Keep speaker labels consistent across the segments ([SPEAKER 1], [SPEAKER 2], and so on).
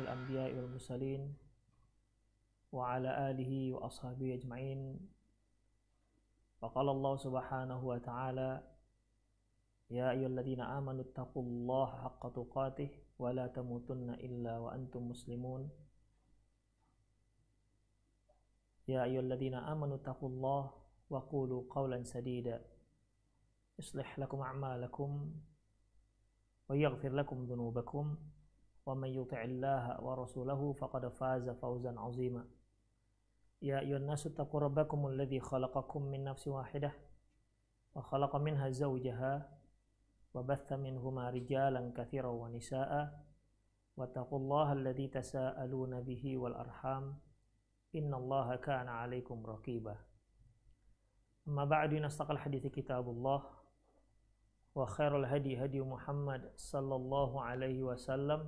[SPEAKER 1] الأنبياء والمرسلين وعلى آله وأصحابه أجمعين. وقال الله سبحانه وتعالى يا أيها الذين آمنوا اتقوا الله حق تقاته ولا تموتن إلا وأنتم مسلمون. يا أيها الذين آمنوا اتقوا الله وقولوا قولا سديدا. يصلح لكم أعمالكم ويغفر لكم ذنوبكم ومن يطع الله ورسوله فقد فاز فوزا عظيما يا أيها الناس اتقوا ربكم الذي خلقكم من نفس واحدة وخلق منها زوجها وبث منهما رجالا كثيرا ونساء واتقوا الله الذي تساءلون به والأرحام إن الله كان عليكم رقيبا أما بعد نستقل الحديث كتاب الله وخير الهدي هدي محمد صلى الله عليه وسلم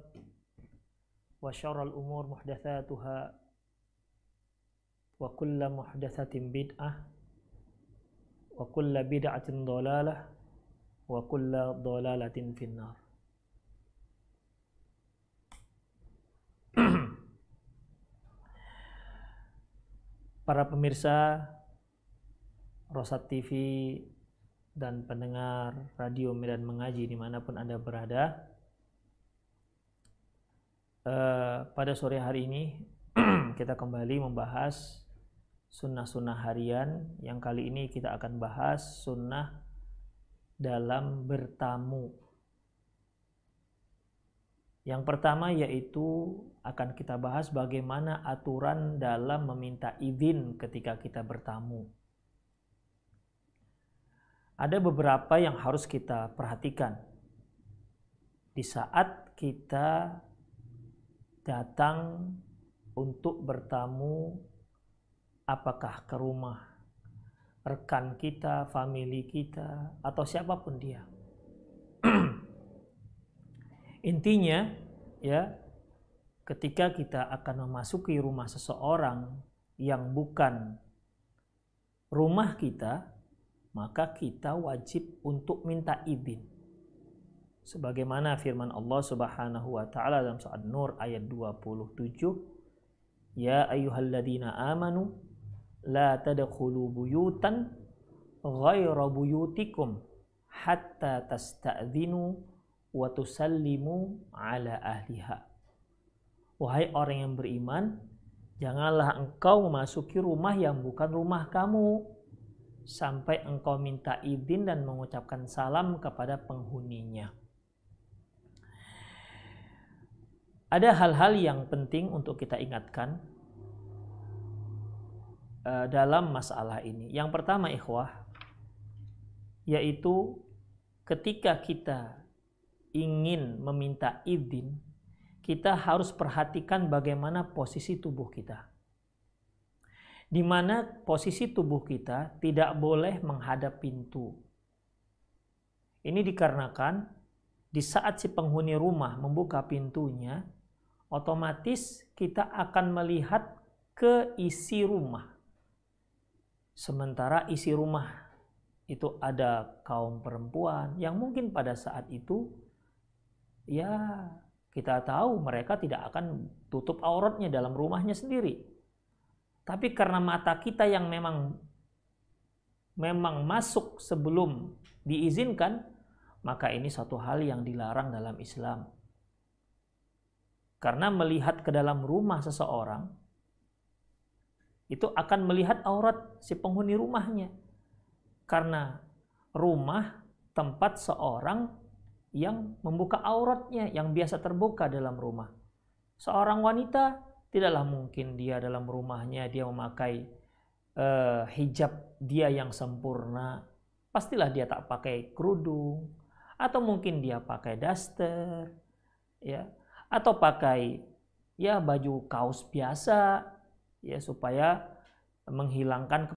[SPEAKER 1] وشر الأمور محدثاتها وكل محدثة بدعة وكل بدعة ضلالة وكل ضلالة في النار Para pemirsa Rosat TV dan pendengar radio Medan Mengaji di mana pun Anda berada. Uh, pada sore hari ini kita kembali membahas sunnah-sunnah harian yang kali ini kita akan bahas sunnah dalam bertamu. Yang pertama yaitu akan kita bahas bagaimana aturan dalam meminta izin ketika kita bertamu ada beberapa yang harus kita perhatikan di saat kita datang untuk bertamu apakah ke rumah rekan kita, family kita atau siapa pun dia. Intinya ya ketika kita akan memasuki rumah seseorang yang bukan rumah kita, maka kita wajib untuk minta izin. Sebagaimana firman Allah Subhanahu wa taala dalam surat Nur ayat 27, "Ya ayyuhalladzina amanu la tadkhulu buyutan ghaira buyutikum hatta tasta'dzinu wa tusallimu ala ahliha." Wahai orang yang beriman, janganlah engkau memasuki rumah yang bukan rumah kamu sampai engkau minta izin dan mengucapkan salam kepada penghuninya. Ada hal-hal yang penting untuk kita ingatkan uh, dalam masalah ini. Yang pertama, ikhwah, yaitu ketika kita ingin meminta izin, kita harus perhatikan bagaimana posisi tubuh kita di mana posisi tubuh kita tidak boleh menghadap pintu. Ini dikarenakan di saat si penghuni rumah membuka pintunya, otomatis kita akan melihat ke isi rumah. Sementara isi rumah itu ada kaum perempuan yang mungkin pada saat itu ya kita tahu mereka tidak akan tutup auratnya dalam rumahnya sendiri tapi karena mata kita yang memang memang masuk sebelum diizinkan, maka ini satu hal yang dilarang dalam Islam. Karena melihat ke dalam rumah seseorang itu akan melihat aurat si penghuni rumahnya. Karena rumah tempat seorang yang membuka auratnya yang biasa terbuka dalam rumah. Seorang wanita Tidaklah mungkin dia dalam rumahnya dia memakai uh, hijab dia yang sempurna. Pastilah dia tak pakai kerudung atau mungkin dia pakai daster ya atau pakai ya baju kaos biasa ya supaya menghilangkan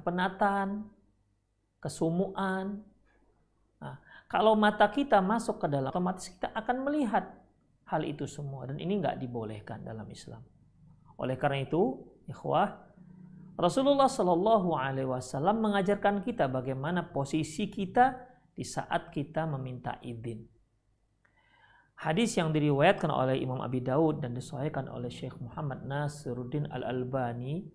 [SPEAKER 1] kepenatan, kesumuan. Nah, kalau mata kita masuk ke dalam otomatis kita akan melihat hal itu semua dan ini nggak dibolehkan dalam Islam. Oleh karena itu, ikhwah, Rasulullah Shallallahu Alaihi Wasallam mengajarkan kita bagaimana posisi kita di saat kita meminta izin. Hadis yang diriwayatkan oleh Imam Abi Daud dan disahihkan oleh Syekh Muhammad Nasiruddin Al-Albani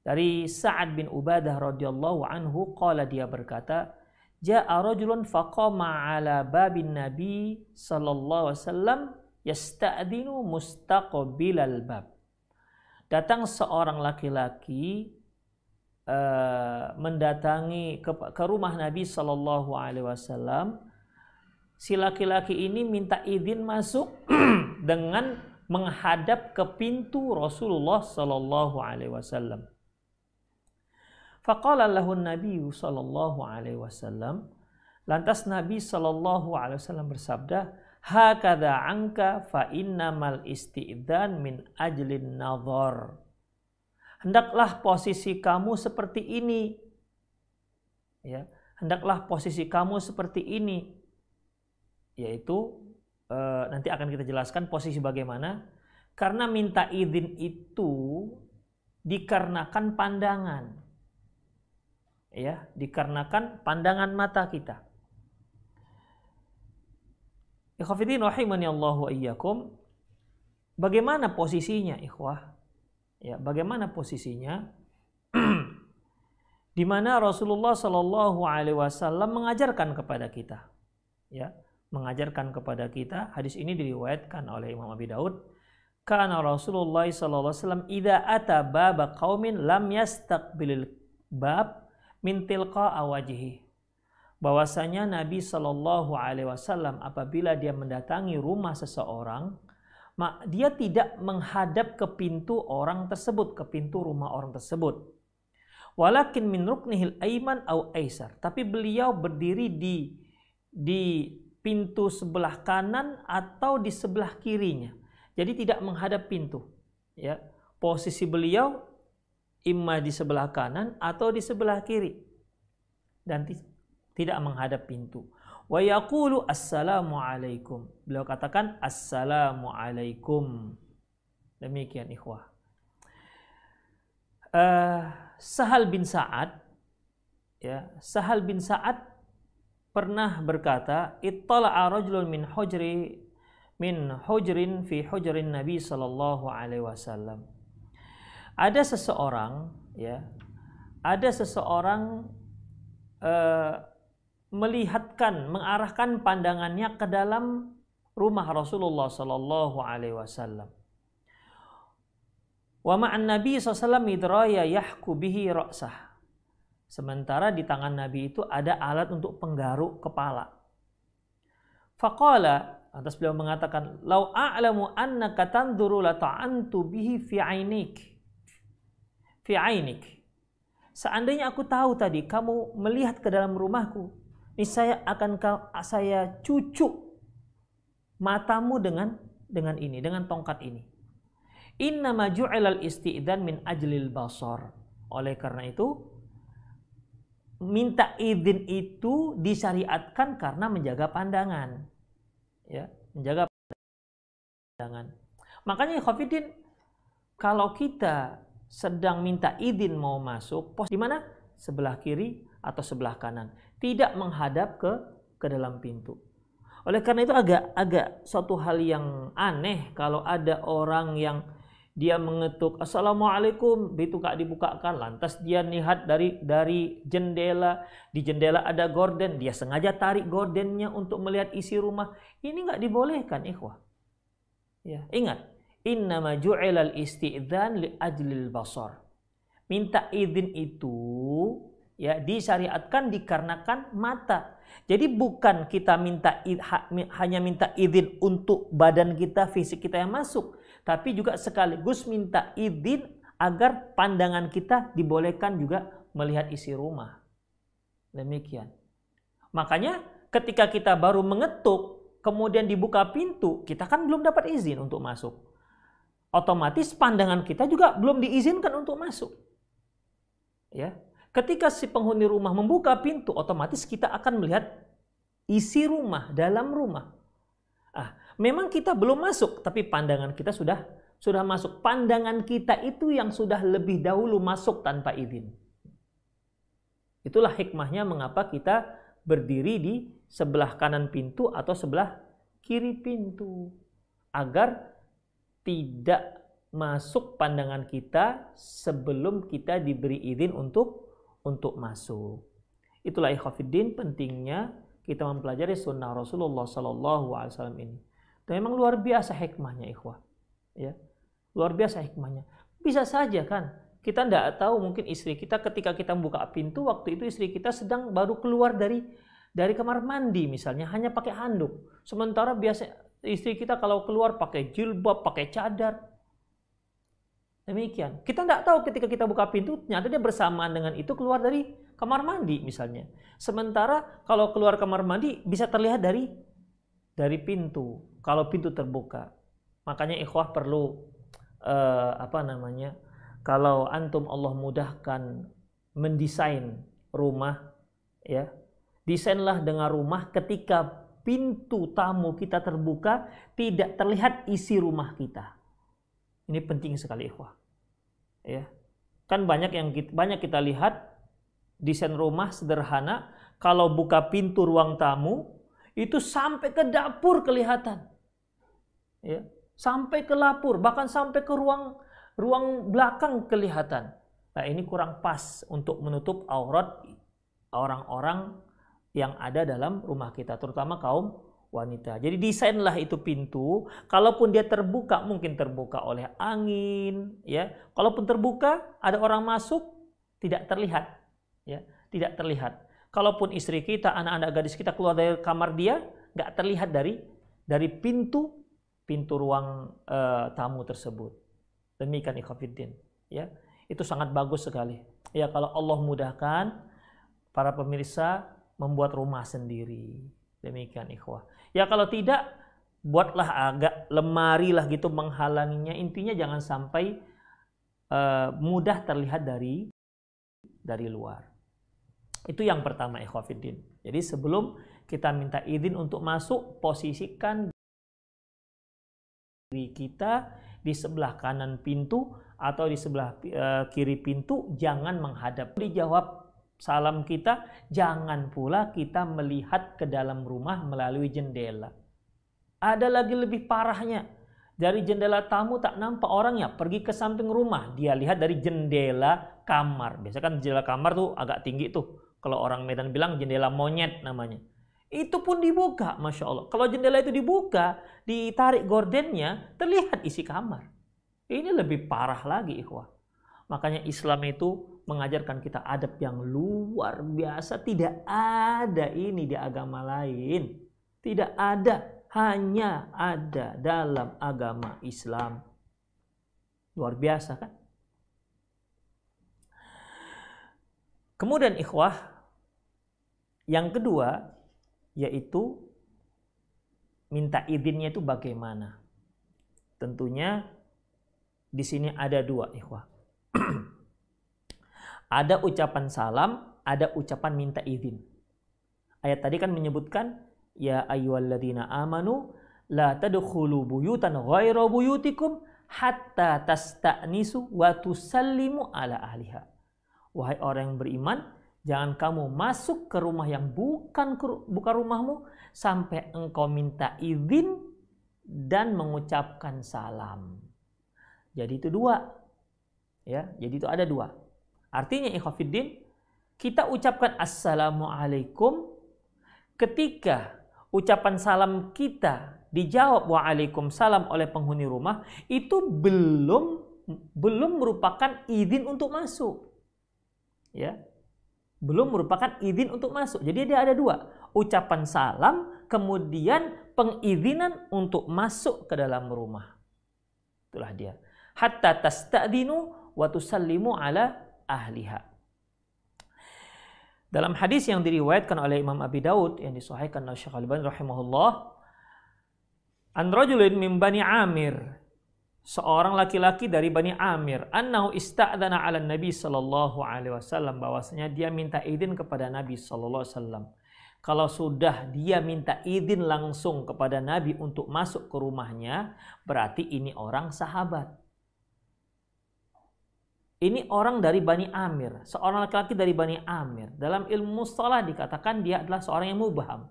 [SPEAKER 1] dari Sa'ad bin Ubadah radhiyallahu anhu qala dia berkata Ja'a rajulun faqama ala babin Nabi sallallahu alaihi wasallam yasta'dinu mustaqbilal bab. Datang seorang laki-laki uh, mendatangi ke, ke rumah Nabi sallallahu alaihi wasallam. Si laki-laki ini minta izin masuk dengan menghadap ke pintu Rasulullah sallallahu alaihi wasallam. Faqala lahu Nabi sallallahu alaihi wasallam. Lantas Nabi sallallahu alaihi wasallam bersabda, "Hakadha anka fa innamal isti'dzan min ajlin nadhar." Hendaklah posisi kamu seperti ini. Ya, hendaklah posisi kamu seperti ini. Yaitu e, nanti akan kita jelaskan posisi bagaimana. Karena minta izin itu dikarenakan pandangan ya dikarenakan pandangan mata kita. Ikhwafidin rahimani Allah wa iyyakum. Bagaimana posisinya ikhwah? Ya, bagaimana posisinya? di mana Rasulullah Shallallahu alaihi wasallam mengajarkan kepada kita. Ya, mengajarkan kepada kita. Hadis ini diriwayatkan oleh Imam Abi Daud. Karena Rasulullah sallallahu alaihi wasallam idza ata baba qaumin lam yastaqbilil bab min tilqa awajihi bahwasanya Nabi Shallallahu Alaihi Wasallam apabila dia mendatangi rumah seseorang, dia tidak menghadap ke pintu orang tersebut, ke pintu rumah orang tersebut. Walakin min ruknihil aiman au aisar. Tapi beliau berdiri di di pintu sebelah kanan atau di sebelah kirinya. Jadi tidak menghadap pintu. Ya, posisi beliau imma di sebelah kanan atau di sebelah kiri dan tidak menghadap pintu. Wa yaqulu assalamu alaikum. Beliau katakan assalamu alaikum. Demikian ikhwah. Uh, Sahal bin Sa'ad ya, Sahal bin Sa'ad pernah berkata, "Ittala'a rajulun min hujri min hujrin fi hujrin Nabi sallallahu alaihi wasallam." ada seseorang ya ada seseorang uh, melihatkan mengarahkan pandangannya ke dalam rumah Rasulullah Sallallahu Alaihi Wasallam. Wa ma'an Nabi SAW midraya yahku bihi ra'sah. Sementara di tangan Nabi itu ada alat untuk penggaruk kepala. Faqala, atas beliau mengatakan, Lau a'lamu annaka tanduru la ta'antu bihi fi ainik fi ainik. Seandainya aku tahu tadi kamu melihat ke dalam rumahku, niscaya akan saya cucuk matamu dengan dengan ini, dengan tongkat ini. Inna maju'ilal isti'dan min ajlil basar. Oleh karena itu, minta izin itu disyariatkan karena menjaga pandangan. Ya, menjaga pandangan. Makanya Khafidin, kalau kita sedang minta izin mau masuk, pos di mana? Sebelah kiri atau sebelah kanan. Tidak menghadap ke ke dalam pintu. Oleh karena itu agak agak suatu hal yang aneh kalau ada orang yang dia mengetuk assalamualaikum itu kak dibukakan lantas dia lihat dari dari jendela di jendela ada gorden dia sengaja tarik gordennya untuk melihat isi rumah ini nggak dibolehkan ikhwah ya ingat Innama ju'ilal isti'dzan li ajlil basar. Minta izin itu ya disyariatkan dikarenakan mata. Jadi bukan kita minta hanya minta izin untuk badan kita, fisik kita yang masuk, tapi juga sekaligus minta izin agar pandangan kita dibolehkan juga melihat isi rumah. Demikian. Makanya ketika kita baru mengetuk, kemudian dibuka pintu, kita kan belum dapat izin untuk masuk otomatis pandangan kita juga belum diizinkan untuk masuk. Ya. Ketika si penghuni rumah membuka pintu, otomatis kita akan melihat isi rumah, dalam rumah. Ah, memang kita belum masuk, tapi pandangan kita sudah sudah masuk. Pandangan kita itu yang sudah lebih dahulu masuk tanpa izin. Itulah hikmahnya mengapa kita berdiri di sebelah kanan pintu atau sebelah kiri pintu agar tidak masuk pandangan kita sebelum kita diberi izin untuk untuk masuk. Itulah ikhwafiddin pentingnya kita mempelajari sunnah Rasulullah Sallallahu Alaihi Wasallam ini. Dan memang luar biasa hikmahnya ikhwah. Ya, luar biasa hikmahnya. Bisa saja kan kita tidak tahu mungkin istri kita ketika kita membuka pintu waktu itu istri kita sedang baru keluar dari dari kamar mandi misalnya hanya pakai handuk. Sementara biasa istri kita kalau keluar pakai jilbab, pakai cadar, Demikian. Kita tidak tahu ketika kita buka pintu, ternyata dia bersamaan dengan itu keluar dari kamar mandi misalnya. Sementara kalau keluar kamar mandi bisa terlihat dari dari pintu. Kalau pintu terbuka. Makanya ikhwah perlu uh, apa namanya? Kalau antum Allah mudahkan mendesain rumah ya. Desainlah dengan rumah ketika pintu tamu kita terbuka tidak terlihat isi rumah kita. Ini penting sekali ikhwah ya. Kan banyak yang kita, banyak kita lihat desain rumah sederhana kalau buka pintu ruang tamu itu sampai ke dapur kelihatan. Ya. Sampai ke lapur bahkan sampai ke ruang ruang belakang kelihatan. Nah ini kurang pas untuk menutup aurat orang-orang yang ada dalam rumah kita terutama kaum wanita. Jadi desainlah itu pintu, kalaupun dia terbuka mungkin terbuka oleh angin, ya. Kalaupun terbuka ada orang masuk tidak terlihat, ya, tidak terlihat. Kalaupun istri kita, anak-anak gadis kita keluar dari kamar dia, nggak terlihat dari dari pintu pintu ruang uh, tamu tersebut. Demikian ikhafidin, ya. Itu sangat bagus sekali. Ya kalau Allah mudahkan para pemirsa membuat rumah sendiri. Demikian ikhwah. Ya kalau tidak, buatlah agak lemari lah gitu menghalanginya. Intinya jangan sampai uh, mudah terlihat dari dari luar. Itu yang pertama ikhwafiddin. Jadi sebelum kita minta izin untuk masuk, posisikan diri kita di sebelah kanan pintu atau di sebelah uh, kiri pintu jangan menghadap. Dijawab salam kita, jangan pula kita melihat ke dalam rumah melalui jendela. Ada lagi lebih parahnya. Dari jendela tamu tak nampak orangnya, pergi ke samping rumah, dia lihat dari jendela kamar. Biasa kan jendela kamar tuh agak tinggi tuh. Kalau orang Medan bilang jendela monyet namanya. Itu pun dibuka, Masya Allah. Kalau jendela itu dibuka, ditarik gordennya, terlihat isi kamar. Ini lebih parah lagi, ikhwah. Makanya Islam itu mengajarkan kita adab yang luar biasa. Tidak ada ini di agama lain. Tidak ada. Hanya ada dalam agama Islam. Luar biasa kan? Kemudian ikhwah, yang kedua yaitu minta izinnya itu bagaimana? Tentunya di sini ada dua ikhwah. Ada ucapan salam, ada ucapan minta izin. Ayat tadi kan menyebutkan ya ayyuhalladzina amanu la tadkhulu buyutan ghaira buyutikum hatta tasta'nisu wa tusallimu ala ahliha. Wahai orang yang beriman, jangan kamu masuk ke rumah yang bukan bukan rumahmu sampai engkau minta izin dan mengucapkan salam. Jadi itu dua. Ya, jadi itu ada dua. Artinya ikhwafiddin, kita ucapkan assalamualaikum ketika ucapan salam kita dijawab waalaikumsalam oleh penghuni rumah itu belum belum merupakan izin untuk masuk. Ya. Belum merupakan izin untuk masuk. Jadi dia ada dua, ucapan salam kemudian pengizinan untuk masuk ke dalam rumah. Itulah dia. Hatta tasta'dinu wa tusallimu ala ahliha. Dalam hadis yang diriwayatkan oleh Imam Abi Daud yang disahihkan oleh Syekh Al-Albani rahimahullah, an rajulin min Bani Amir, seorang laki-laki dari Bani Amir, annahu ista'dana 'ala Nabi sallallahu alaihi wasallam bahwasanya dia minta izin kepada Nabi sallallahu alaihi wasallam. Kalau sudah dia minta izin langsung kepada Nabi untuk masuk ke rumahnya, berarti ini orang sahabat. Ini orang dari Bani Amir, seorang laki-laki dari Bani Amir. Dalam ilmu mustalah dikatakan dia adalah seorang yang mubham.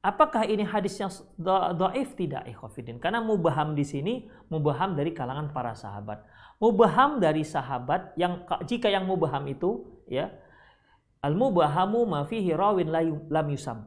[SPEAKER 1] Apakah ini hadis yang dhaif? Tidak, ikhwafidin. Karena mubaham di sini mubaham dari kalangan para sahabat. Mubaham dari sahabat yang jika yang mubaham itu ya al mubahamu ma fihi rawin lam yusam.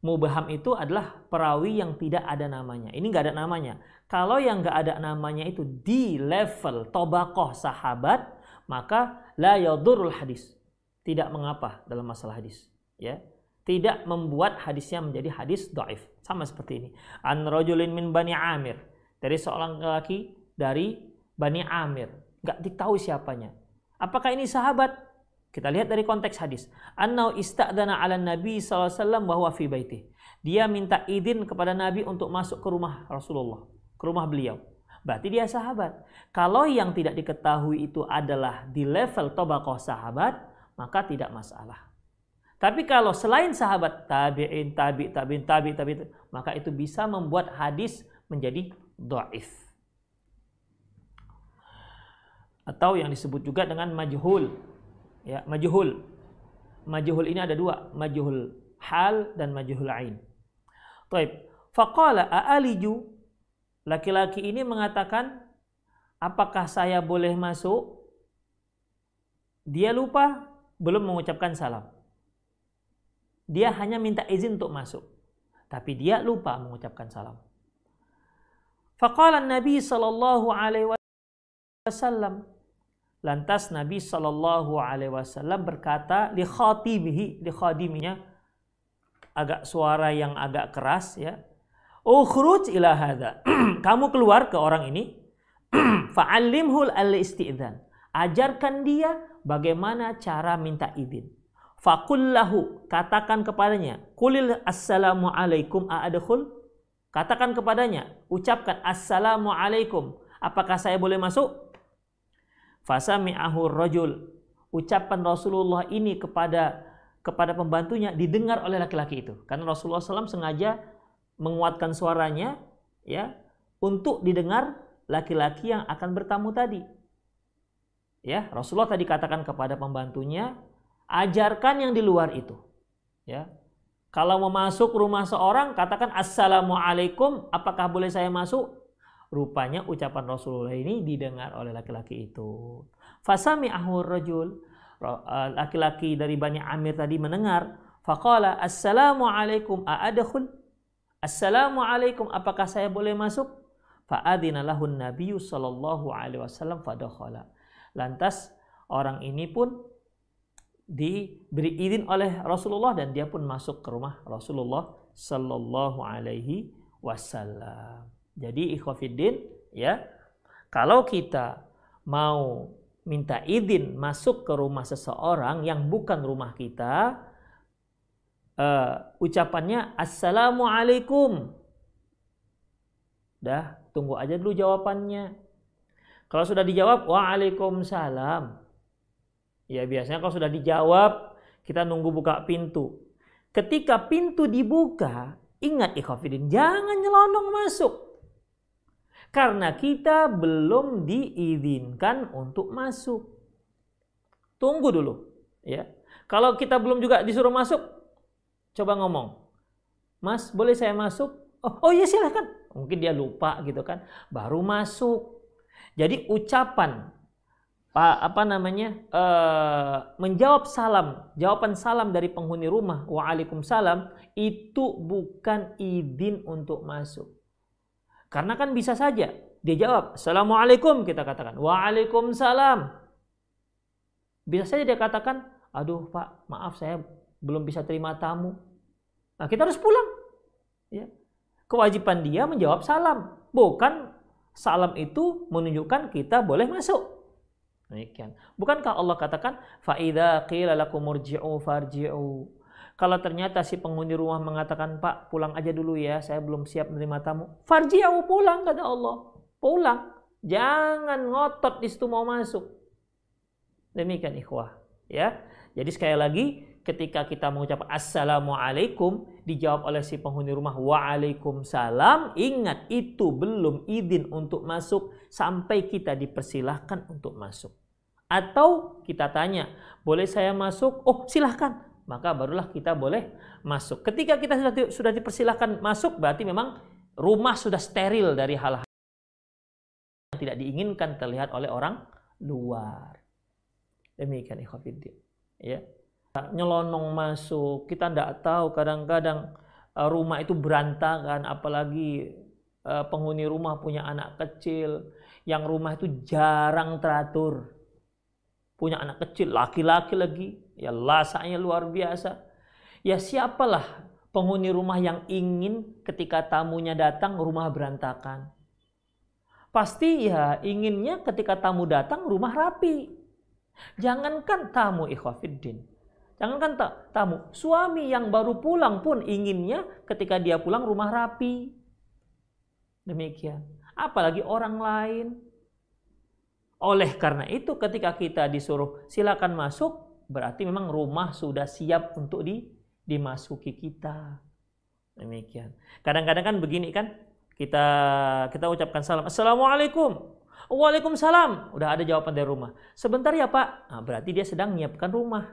[SPEAKER 1] Mubaham itu adalah perawi yang tidak ada namanya. Ini nggak ada namanya. Kalau yang nggak ada namanya itu di level tobakoh sahabat, maka la yadurul hadis. Tidak mengapa dalam masalah hadis. Ya, tidak membuat hadisnya menjadi hadis doif. Sama seperti ini. An rojulin min Bani Amir. Dari seorang laki dari Bani Amir. Gak ditahu siapanya. Apakah ini sahabat? Kita lihat dari konteks hadis. Annau ista'dana ala Nabi SAW bahwa fi baiti. Dia minta izin kepada Nabi untuk masuk ke rumah Rasulullah. Ke rumah beliau. Berarti dia sahabat. Kalau yang tidak diketahui itu adalah di level tobakoh sahabat, maka tidak masalah. Tapi kalau selain sahabat tabi'in, tabi, tabi'in, tabi, tabi, maka itu bisa membuat hadis menjadi do'if. Atau yang disebut juga dengan majhul. Ya, majhul. Majhul ini ada dua, majhul hal dan majhul ain. Taib. Faqala a'aliju laki-laki ini mengatakan apakah saya boleh masuk? Dia lupa belum mengucapkan salam. Dia hanya minta izin untuk masuk. Tapi dia lupa mengucapkan salam. Faqala Nabi sallallahu alaihi wasallam Lantas Nabi sallallahu alaihi wasallam berkata li khatibihi li khadiminya agak suara yang agak keras ya. Ukhruj ila hadza. Kamu keluar ke orang ini. Fa'allimhu al-isti'dzan. Ajarkan dia bagaimana cara minta izin. Fakullahu katakan kepadanya, kulil assalamu alaikum a'adkhul? Katakan kepadanya, ucapkan assalamu alaikum. Apakah saya boleh masuk? Fasami'ahu rajul. Ucapan Rasulullah ini kepada kepada pembantunya didengar oleh laki-laki itu. Karena Rasulullah SAW sengaja menguatkan suaranya ya untuk didengar laki-laki yang akan bertamu tadi. Ya, Rasulullah tadi katakan kepada pembantunya, ajarkan yang di luar itu. Ya. Kalau mau masuk rumah seorang, katakan assalamualaikum, apakah boleh saya masuk? Rupanya ucapan Rasulullah ini didengar oleh laki-laki itu. Fasami ahur rajul, eh, laki-laki dari Bani Amir tadi mendengar, faqala assalamualaikum a'adakhul? Assalamualaikum, apakah saya boleh masuk? Fa'adina lahun nabiyyu sallallahu alaihi wasallam fadakhala. Lantas orang ini pun diberi izin oleh Rasulullah dan dia pun masuk ke rumah Rasulullah Sallallahu Alaihi Wasallam. Jadi ikhwafiddin ya, kalau kita mau minta izin masuk ke rumah seseorang yang bukan rumah kita, uh, ucapannya Assalamualaikum. Dah, tunggu aja dulu jawabannya. Kalau sudah dijawab, Waalaikumsalam. Ya biasanya kalau sudah dijawab, kita nunggu buka pintu. Ketika pintu dibuka, ingat ikhafidin, jangan nyelonong masuk. Karena kita belum diizinkan untuk masuk. Tunggu dulu, ya. Kalau kita belum juga disuruh masuk, coba ngomong. Mas, boleh saya masuk? Oh, oh iya silahkan. Mungkin dia lupa gitu kan. Baru masuk. Jadi ucapan apa namanya uh, menjawab salam jawaban salam dari penghuni rumah waalaikumsalam itu bukan izin untuk masuk karena kan bisa saja. Dia jawab assalamualaikum kita katakan. Waalaikumsalam. Bisa saja dia katakan aduh pak maaf saya belum bisa terima tamu. Nah kita harus pulang. Ya. Kewajiban dia menjawab salam. Bukan salam itu menunjukkan kita boleh masuk. Demikian. Bukankah Allah katakan faida qila lakum murji'u farji'u. Kalau ternyata si penghuni rumah mengatakan, "Pak, pulang aja dulu ya, saya belum siap menerima tamu." Farji'u pulang kata Allah. Pulang. Jangan ngotot di situ mau masuk. Demikian ikhwah, ya. Jadi sekali lagi ketika kita mengucap assalamualaikum dijawab oleh si penghuni rumah waalaikumsalam ingat itu belum izin untuk masuk sampai kita dipersilahkan untuk masuk atau kita tanya boleh saya masuk oh silahkan maka barulah kita boleh masuk. Ketika kita sudah sudah dipersilahkan masuk, berarti memang rumah sudah steril dari hal-hal yang tidak diinginkan terlihat oleh orang luar. Demikian ikhwatiddin. Ya. Nyelonong masuk, kita tidak tahu kadang-kadang eh, rumah itu berantakan, apalagi eh, penghuni rumah punya anak kecil, yang rumah itu jarang teratur. Punya anak kecil, laki-laki lagi, ya lasanya luar biasa. Ya siapalah penghuni rumah yang ingin ketika tamunya datang rumah berantakan. Pasti ya inginnya ketika tamu datang rumah rapi. Jangankan tamu ikhwafiddin. Jangankan tamu, suami yang baru pulang pun inginnya ketika dia pulang rumah rapi. Demikian. Apalagi orang lain. Oleh karena itu ketika kita disuruh silakan masuk, berarti memang rumah sudah siap untuk di, dimasuki kita. Demikian. Kadang-kadang kan begini kan, kita kita ucapkan salam, Assalamualaikum. Waalaikumsalam. Udah ada jawaban dari rumah. Sebentar ya Pak. Nah, berarti dia sedang menyiapkan rumah.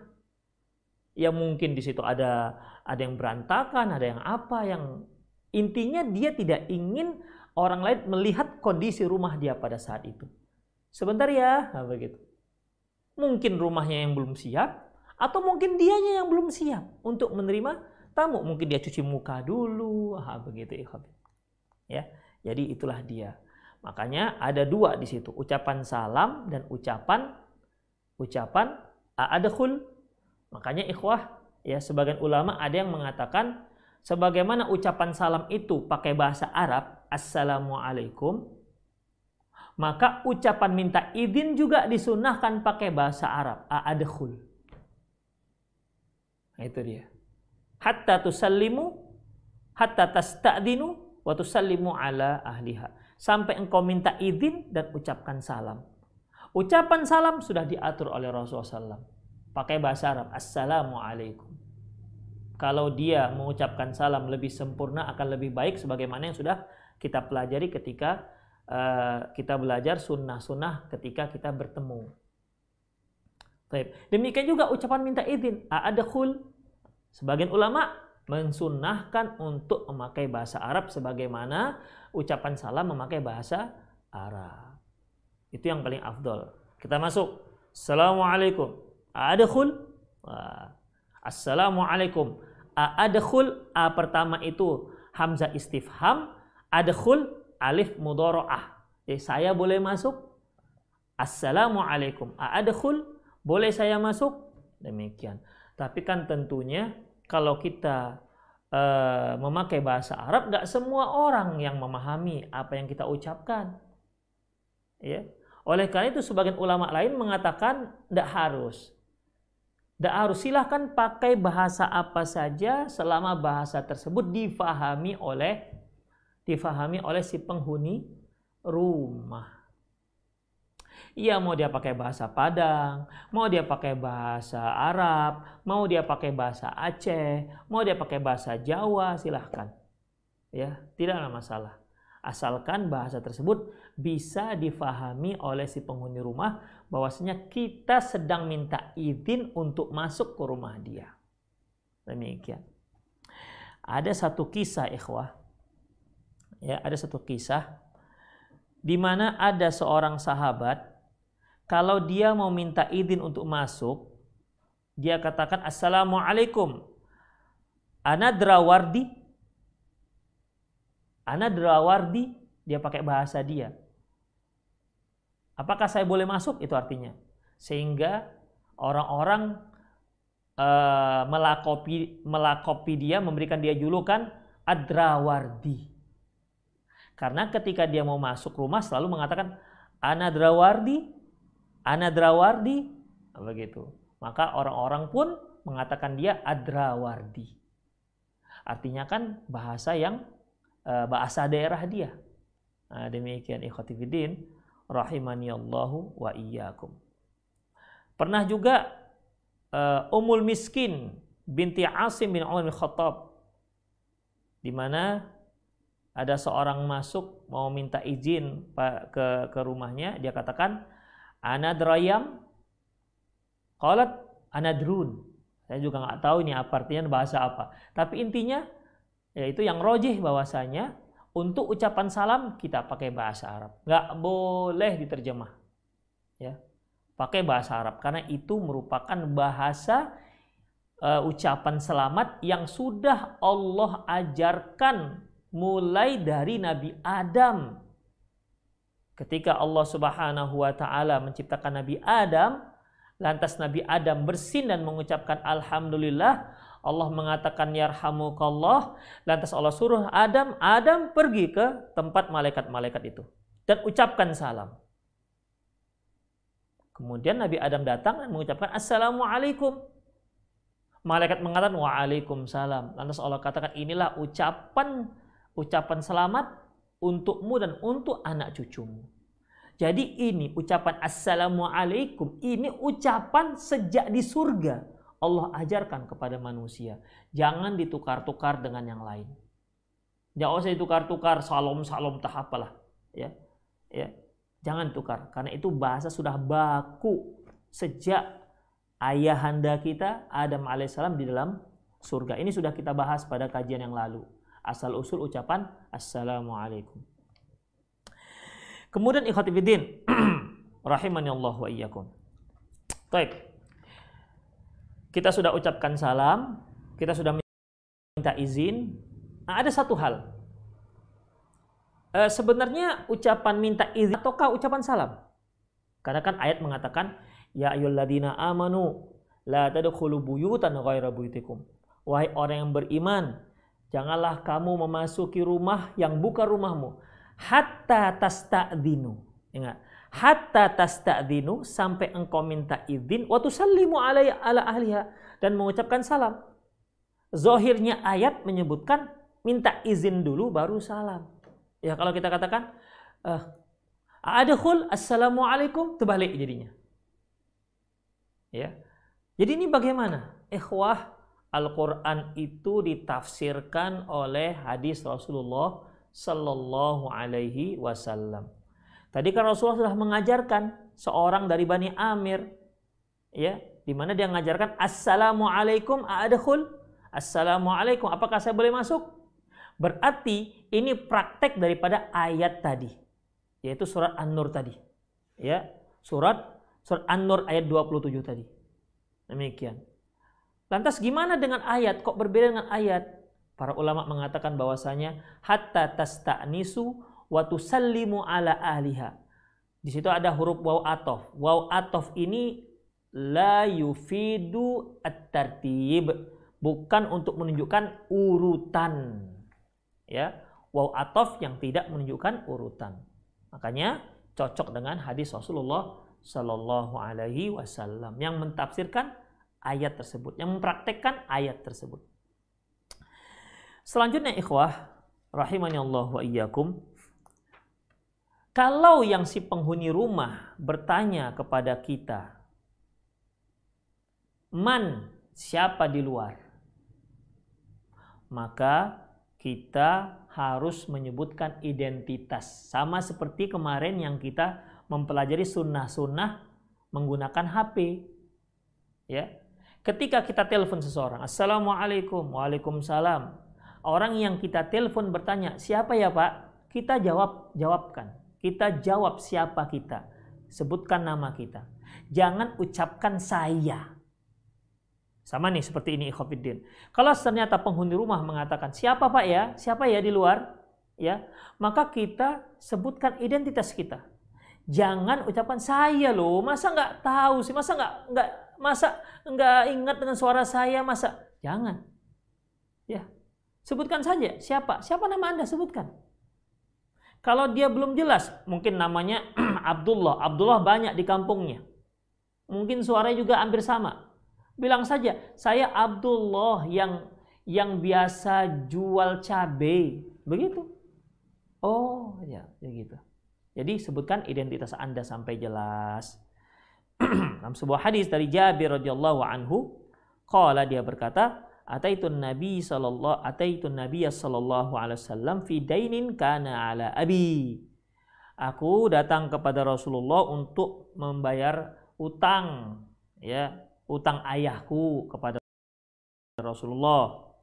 [SPEAKER 1] Ya mungkin di situ ada ada yang berantakan, ada yang apa yang intinya dia tidak ingin orang lain melihat kondisi rumah dia pada saat itu. Sebentar ya, nah, begitu. Mungkin rumahnya yang belum siap, atau mungkin dianya yang belum siap untuk menerima tamu. Mungkin dia cuci muka dulu, ah, begitu ya. Jadi itulah dia. Makanya ada dua di situ, ucapan salam dan ucapan ucapan a'adkhul. Makanya ikhwah, ya sebagian ulama ada yang mengatakan sebagaimana ucapan salam itu pakai bahasa Arab, assalamualaikum, maka ucapan minta izin juga disunahkan pakai bahasa Arab. A'adkhul. Nah, itu dia. Hatta tusallimu hatta tasta'dinu wa tusallimu ala ahliha. Sampai engkau minta izin dan ucapkan salam. Ucapan salam sudah diatur oleh Rasulullah SAW. Pakai bahasa Arab. Assalamualaikum. Kalau dia mengucapkan salam lebih sempurna akan lebih baik sebagaimana yang sudah kita pelajari ketika Eh, kita belajar sunnah-sunnah ketika kita bertemu. Demikian juga ucapan minta izin. A'adakhul. Sebagian ulama mensunnahkan untuk memakai bahasa Arab sebagaimana ucapan salam memakai bahasa Arab. Itu yang paling afdol. Kita masuk. Assalamualaikum. A'adakhul. Assalamualaikum. A'adakhul. A pertama itu hamzah istifham. Adakhul alif mudoro'ah. Jadi saya boleh masuk? Assalamualaikum. A'adkhul? Boleh saya masuk? Demikian. Tapi kan tentunya kalau kita uh, memakai bahasa Arab, nggak semua orang yang memahami apa yang kita ucapkan. Ya. Oleh karena itu sebagian ulama lain mengatakan tidak harus. Tidak harus silahkan pakai bahasa apa saja selama bahasa tersebut difahami oleh difahami oleh si penghuni rumah. Iya mau dia pakai bahasa Padang, mau dia pakai bahasa Arab, mau dia pakai bahasa Aceh, mau dia pakai bahasa Jawa, silahkan. Ya, tidak ada masalah. Asalkan bahasa tersebut bisa difahami oleh si penghuni rumah bahwasanya kita sedang minta izin untuk masuk ke rumah dia. Demikian. Ada satu kisah ikhwah ya ada satu kisah di mana ada seorang sahabat kalau dia mau minta izin untuk masuk dia katakan assalamualaikum. Ana drawardi. Ana drawardi dia pakai bahasa dia. Apakah saya boleh masuk? Itu artinya. Sehingga orang-orang uh, melakopi melakopi dia memberikan dia julukan adrawardi karena ketika dia mau masuk rumah selalu mengatakan anadrawardi, anadrawardi, begitu. Maka orang-orang pun mengatakan dia adrawardi. Artinya kan bahasa yang eh, bahasa daerah dia. Nah, demikian ikhwatifidin rahimani Allahu wa iyyakum. Pernah juga uh, Ummul Miskin binti Asim bin Umar bin Khattab di mana ada seorang masuk mau minta izin ke ke rumahnya, dia katakan anadrayam qalat anadrun. Saya juga nggak tahu ini apa artinya bahasa apa. Tapi intinya yaitu yang rojih bahwasanya untuk ucapan salam kita pakai bahasa Arab. Nggak boleh diterjemah. Ya. Pakai bahasa Arab karena itu merupakan bahasa uh, ucapan selamat yang sudah Allah ajarkan mulai dari Nabi Adam. Ketika Allah Subhanahu wa taala menciptakan Nabi Adam, lantas Nabi Adam bersin dan mengucapkan alhamdulillah, Allah mengatakan yarhamukallah, lantas Allah suruh Adam, Adam pergi ke tempat malaikat-malaikat itu dan ucapkan salam. Kemudian Nabi Adam datang dan mengucapkan assalamualaikum. Malaikat mengatakan waalaikumsalam. Lantas Allah katakan inilah ucapan ucapan selamat untukmu dan untuk anak cucumu. Jadi ini ucapan Assalamualaikum, ini ucapan sejak di surga. Allah ajarkan kepada manusia. Jangan ditukar-tukar dengan yang lain. Jangan usah ditukar-tukar salom-salom tahap apalah. Ya. Ya. Jangan tukar karena itu bahasa sudah baku sejak ayahanda kita Adam alaihissalam di dalam surga. Ini sudah kita bahas pada kajian yang lalu asal usul ucapan assalamualaikum. Kemudian ikhwatifiddin rahimani Allah wa iyyakum. Baik. Kita sudah ucapkan salam, kita sudah minta izin. Nah, ada satu hal. E, sebenarnya ucapan minta izin ataukah ucapan salam? Karena kan ayat mengatakan ya ayyuhalladzina amanu la tadkhulu buyutan ghaira buyutikum. Wahai orang yang beriman, Janganlah kamu memasuki rumah yang bukan rumahmu. Hatta tasta'dinu. Ingat. Hatta tasta'dinu sampai engkau minta izin. Waktu salimu ala, ala ahliha. Dan mengucapkan salam. Zohirnya ayat menyebutkan minta izin dulu baru salam. Ya kalau kita katakan uh, adkhul assalamualaikum terbalik jadinya. Ya. Jadi ini bagaimana? Ikhwah Al-Quran itu ditafsirkan oleh hadis Rasulullah Sallallahu Alaihi Wasallam. Tadi kan Rasulullah sudah mengajarkan seorang dari Bani Amir, ya, di mana dia mengajarkan Assalamualaikum a'adkhul Assalamualaikum, apakah saya boleh masuk? Berarti ini praktek daripada ayat tadi, yaitu surat An-Nur tadi. Ya, surat surat An-Nur ayat 27 tadi. Demikian. Lantas gimana dengan ayat? Kok berbeda dengan ayat? Para ulama mengatakan bahwasanya hatta tasta'nisu wa tusallimu ala ahliha. Di situ ada huruf waw atof. Waw atof ini la yufidu at-tartib, bukan untuk menunjukkan urutan. Ya, waw atof yang tidak menunjukkan urutan. Makanya cocok dengan hadis Rasulullah Shallallahu alaihi wasallam yang mentafsirkan ayat tersebut, yang mempraktekkan ayat tersebut. Selanjutnya ikhwah, rahimani Allah wa iyyakum. Kalau yang si penghuni rumah bertanya kepada kita, man siapa di luar? Maka kita harus menyebutkan identitas. Sama seperti kemarin yang kita mempelajari sunnah-sunnah menggunakan HP. Ya, Ketika kita telepon seseorang, Assalamualaikum, Waalaikumsalam. Orang yang kita telepon bertanya, siapa ya Pak? Kita jawab, jawabkan. Kita jawab siapa kita. Sebutkan nama kita. Jangan ucapkan saya. Sama nih seperti ini ikhwafiddin. Kalau ternyata penghuni rumah mengatakan, siapa Pak ya? Siapa ya di luar? Ya, maka kita sebutkan identitas kita. Jangan ucapan saya loh, masa nggak tahu sih, masa nggak nggak Masa enggak ingat dengan suara saya? Masa? Jangan. Ya. Sebutkan saja siapa? Siapa nama Anda? Sebutkan. Kalau dia belum jelas, mungkin namanya Abdullah. Abdullah banyak di kampungnya. Mungkin suaranya juga hampir sama. Bilang saja, saya Abdullah yang yang biasa jual cabai. Begitu. Oh, ya, begitu. Jadi sebutkan identitas Anda sampai jelas. dalam sebuah hadis dari Jabir radhiyallahu anhu qala dia berkata ataitun nabi sallallahu ataitun nabiy sallallahu alaihi wasallam fi dainin kana ala abi aku datang kepada Rasulullah untuk membayar utang ya utang ayahku kepada Rasulullah.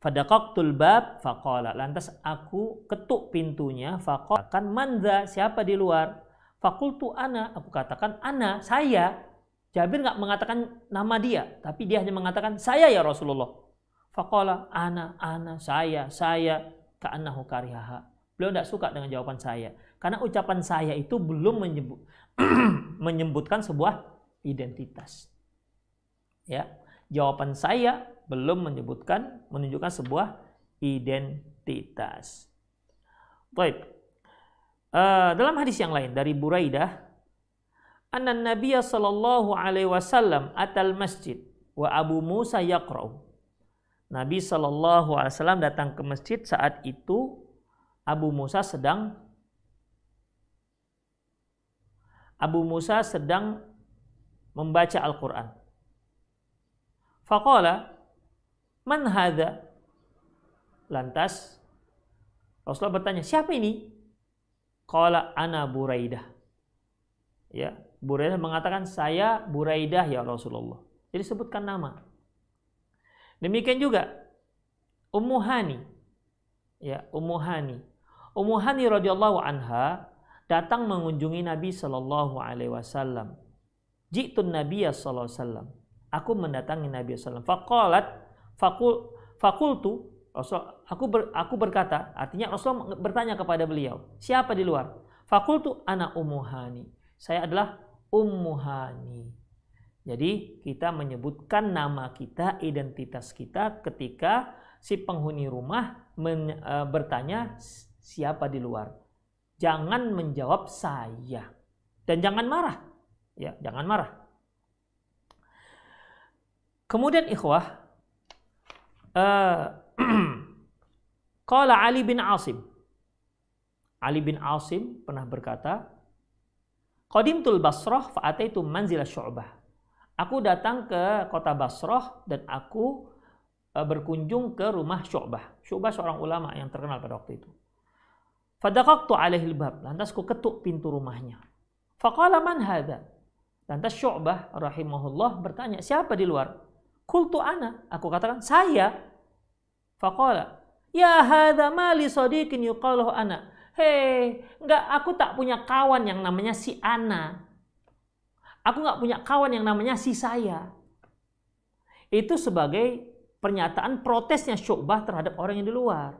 [SPEAKER 1] Fadaqaqtul bab faqala. Lantas aku ketuk pintunya faqala kan manza siapa di luar? Fakultu ana. Aku katakan ana saya. Jabir nggak mengatakan nama dia, tapi dia hanya mengatakan saya ya Rasulullah. Faqala ana ana saya saya ka'annahu karihaha. Beliau tidak suka dengan jawaban saya. Karena ucapan saya itu belum menyebut, menyebutkan sebuah identitas. Ya, jawaban saya belum menyebutkan menunjukkan sebuah identitas. Baik. Uh, dalam hadis yang lain dari Buraidah, anna Nabiya sallallahu alaihi wasallam atal masjid wa Abu Musa yaqra'u. Nabi sallallahu alaihi wasallam datang ke masjid saat itu Abu Musa sedang Abu Musa sedang membaca Al-Qur'an. Faqala Man hadha? Lantas Rasulullah bertanya, siapa ini? Qala ana Buraidah. Ya, Buraidah mengatakan saya Buraidah ya Rasulullah. Jadi sebutkan nama. Demikian juga Ummu Hani. Ya, Ummu Hani. Ummu Hani radhiyallahu anha datang mengunjungi Nabi sallallahu alaihi wasallam. Jitun Nabi sallallahu alaihi wasallam. Aku mendatangi Nabi sallallahu alaihi wasallam. Faqalat fakul fakultu Rasul aku ber, aku berkata artinya Rasul bertanya kepada beliau siapa di luar? Fakultu anak umuhani saya adalah umuhani jadi kita menyebutkan nama kita identitas kita ketika si penghuni rumah men, e, bertanya siapa di luar? Jangan menjawab saya. Dan jangan marah. Ya jangan marah. Kemudian ikhwah Qala Ali bin Asim. Ali bin Asim pernah berkata, Qadimtul Basrah fa'ataitu manzila syu'bah. Aku datang ke kota Basrah dan aku e, berkunjung ke rumah Syu'bah. Syu'bah seorang ulama yang terkenal pada waktu itu. Fadaqaqtu alaihi bab. Lantas ku ketuk pintu rumahnya. Faqala man hadha? Lantas Syu'bah rahimahullah bertanya, siapa di luar? Kultu ana. Aku katakan, saya. Faqala. Ya hadha mali sadiqin yuqaluhu ana. Hei, enggak, aku tak punya kawan yang namanya si Ana. Aku nggak punya kawan yang namanya si saya. Itu sebagai pernyataan protesnya Syu'bah terhadap orang yang di luar.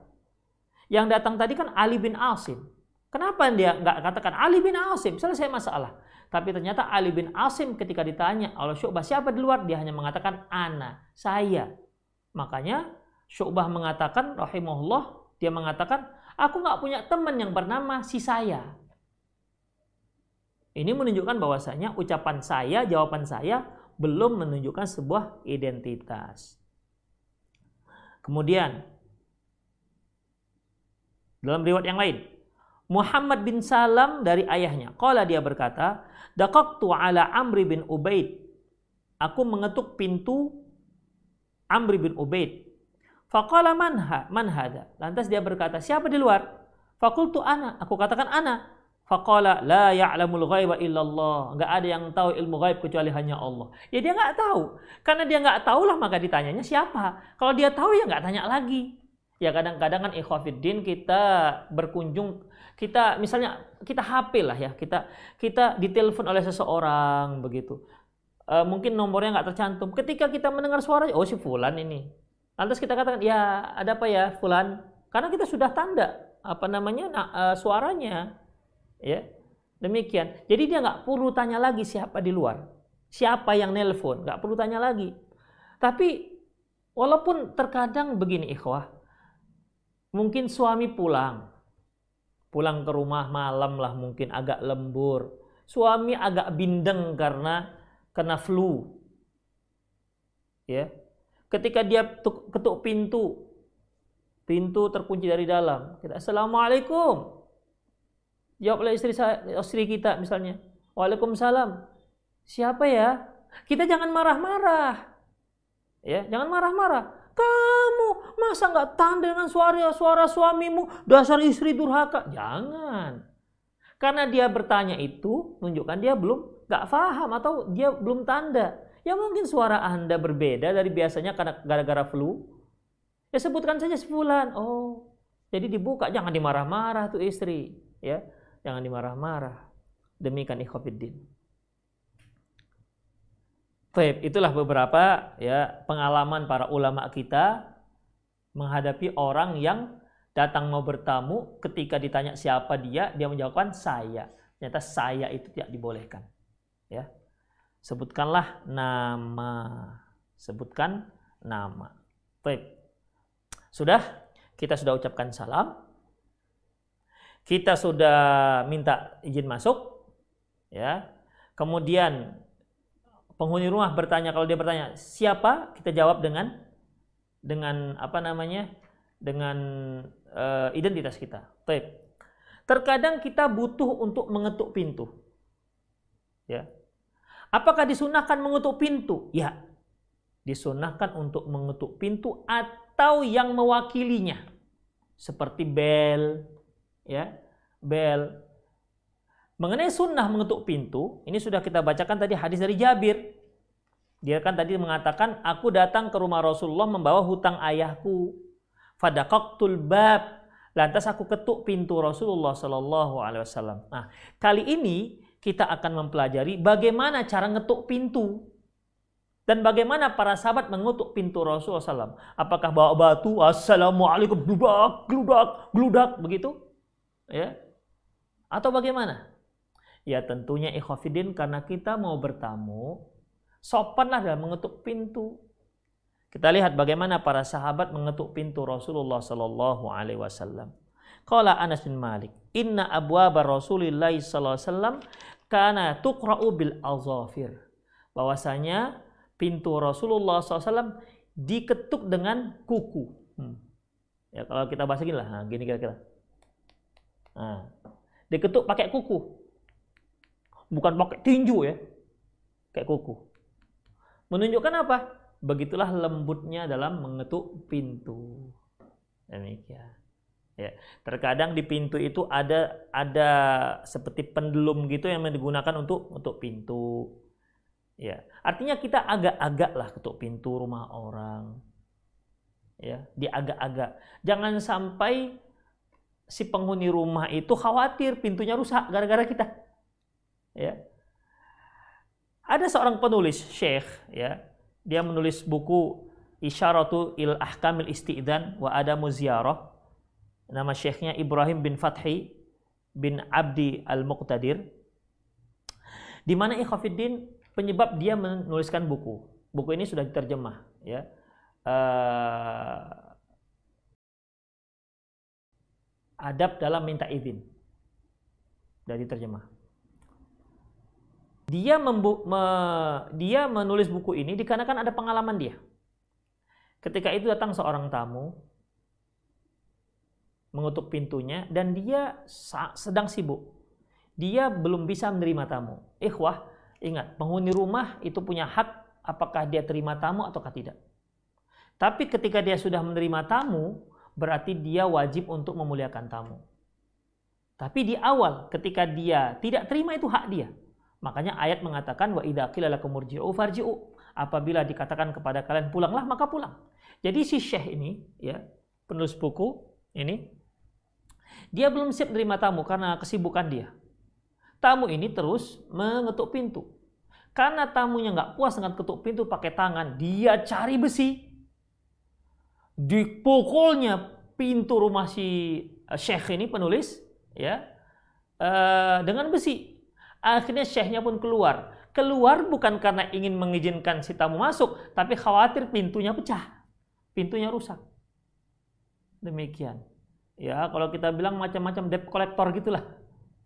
[SPEAKER 1] Yang datang tadi kan Ali bin Asim. Kenapa dia nggak katakan Ali bin Asim? Selesai masalah. Tapi ternyata Ali bin Asim ketika ditanya oleh Syu'bah siapa di luar, dia hanya mengatakan ana, saya. Makanya Syu'bah mengatakan rahimahullah, dia mengatakan, aku nggak punya teman yang bernama si saya. Ini menunjukkan bahwasanya ucapan saya, jawaban saya belum menunjukkan sebuah identitas. Kemudian dalam riwayat yang lain, Muhammad bin Salam dari ayahnya. Qala dia berkata, Daqaqtu ala Amri bin Ubaid. Aku mengetuk pintu Amri bin Ubaid. Faqala manha, man hada. Lantas dia berkata, siapa di luar? Fakultu ana. Aku katakan ana. Faqala la ya'lamul ghaiba illallah. Enggak ada yang tahu ilmu gaib kecuali hanya Allah. Ya dia enggak tahu. Karena dia enggak tahu lah maka ditanyanya siapa. Kalau dia tahu ya enggak tanya lagi. Ya kadang-kadang kan ikhwafiddin kita berkunjung kita misalnya kita HP lah ya kita kita ditelepon oleh seseorang begitu e, mungkin nomornya nggak tercantum ketika kita mendengar suara oh si Fulan ini lantas kita katakan ya ada apa ya Fulan karena kita sudah tanda apa namanya nah, e, suaranya ya demikian jadi dia nggak perlu tanya lagi siapa di luar siapa yang nelpon nggak perlu tanya lagi tapi walaupun terkadang begini ikhwah mungkin suami pulang pulang ke rumah malam lah mungkin agak lembur. Suami agak bindeng karena kena flu. Ya. Ketika dia ketuk pintu, pintu terkunci dari dalam. Kita Assalamualaikum. Jawablah istri saya, istri kita misalnya. Waalaikumsalam. Siapa ya? Kita jangan marah-marah. Ya, jangan marah-marah. Kamu masa nggak tahan dengan suara suara suamimu dasar istri durhaka? Jangan. Karena dia bertanya itu menunjukkan dia belum nggak paham atau dia belum tanda. Ya mungkin suara Anda berbeda dari biasanya karena gara-gara flu. Ya sebutkan saja sebulan. Oh, jadi dibuka, jangan dimarah-marah tuh istri, ya. Jangan dimarah-marah. Demikian ikhwafiddin. Baik, itulah beberapa ya pengalaman para ulama kita menghadapi orang yang datang mau bertamu ketika ditanya siapa dia, dia menjawabkan saya. Ternyata saya itu tidak dibolehkan. Ya. Sebutkanlah nama. Sebutkan nama. Baik. Sudah? Kita sudah ucapkan salam. Kita sudah minta izin masuk. Ya. Kemudian penghuni rumah bertanya kalau dia bertanya siapa kita jawab dengan dengan apa namanya dengan uh, identitas kita. Baik. Terkadang kita butuh untuk mengetuk pintu. Ya. Apakah disunahkan mengetuk pintu? Ya. Disunahkan untuk mengetuk pintu atau yang mewakilinya. Seperti bel ya. Bel. Mengenai sunnah mengetuk pintu ini sudah kita bacakan tadi hadis dari Jabir. Dia kan tadi mengatakan aku datang ke rumah Rasulullah membawa hutang ayahku. Fadaqaqtul bab. Lantas aku ketuk pintu Rasulullah Shallallahu Alaihi Wasallam. Nah kali ini kita akan mempelajari bagaimana cara ngetuk pintu dan bagaimana para sahabat mengutuk pintu Rasulullah SAW? Apakah bawa batu, Assalamualaikum, gludak, gludak, gludak, begitu? Ya. Atau bagaimana? Ya tentunya ikhafidin karena kita mau bertamu, sopanlah dalam mengetuk pintu. Kita lihat bagaimana para sahabat mengetuk pintu Rasulullah Sallallahu Alaihi Wasallam. Qala Anas bin Malik, Inna abwaba Rasulillah Sallallahu Alaihi Wasallam kana tuqra'u bil azafir. Bahwasanya pintu Rasulullah SAW diketuk dengan kuku. Hmm. Ya kalau kita bahasa gini lah, nah, gini kira-kira. Nah, diketuk pakai kuku, bukan pakai tinju ya, kayak kuku. Menunjukkan apa? Begitulah lembutnya dalam mengetuk pintu. Demikian. Ya, terkadang di pintu itu ada ada seperti pendulum gitu yang digunakan untuk untuk pintu. Ya, artinya kita agak-agak lah ketuk pintu rumah orang. Ya, di agak-agak. Jangan sampai si penghuni rumah itu khawatir pintunya rusak gara-gara kita. Ya. Ada seorang penulis, Syekh, ya. Dia menulis buku Isyaratu il Ahkamil Isti'dan wa Adamu Ziyarah. Nama syekhnya Ibrahim bin Fathi bin Abdi Al-Muqtadir. Di mana ikhwafiddin penyebab dia menuliskan buku. Buku ini sudah diterjemah, ya. Uh, adab dalam minta izin. Dari terjemah. Dia membu me, dia menulis buku ini dikarenakan ada pengalaman dia. Ketika itu datang seorang tamu mengutuk pintunya dan dia sedang sibuk. Dia belum bisa menerima tamu. Ikhwah, Ingat, penghuni rumah itu punya hak apakah dia terima tamu ataukah tidak. Tapi ketika dia sudah menerima tamu, berarti dia wajib untuk memuliakan tamu. Tapi di awal ketika dia tidak terima itu hak dia. Makanya ayat mengatakan wa idza qila farji'u. Apabila dikatakan kepada kalian pulanglah maka pulang. Jadi si Syekh ini ya, penulis buku ini dia belum siap menerima tamu karena kesibukan dia. Tamu ini terus mengetuk pintu. Karena tamunya nggak puas dengan ketuk pintu pakai tangan, dia cari besi. Dipukulnya pintu rumah si eh, Syekh ini penulis, ya, uh, dengan besi. Akhirnya Syekhnya pun keluar. Keluar bukan karena ingin mengizinkan si tamu masuk, tapi khawatir pintunya pecah, pintunya rusak. Demikian. Ya, kalau kita bilang macam-macam debt collector gitulah,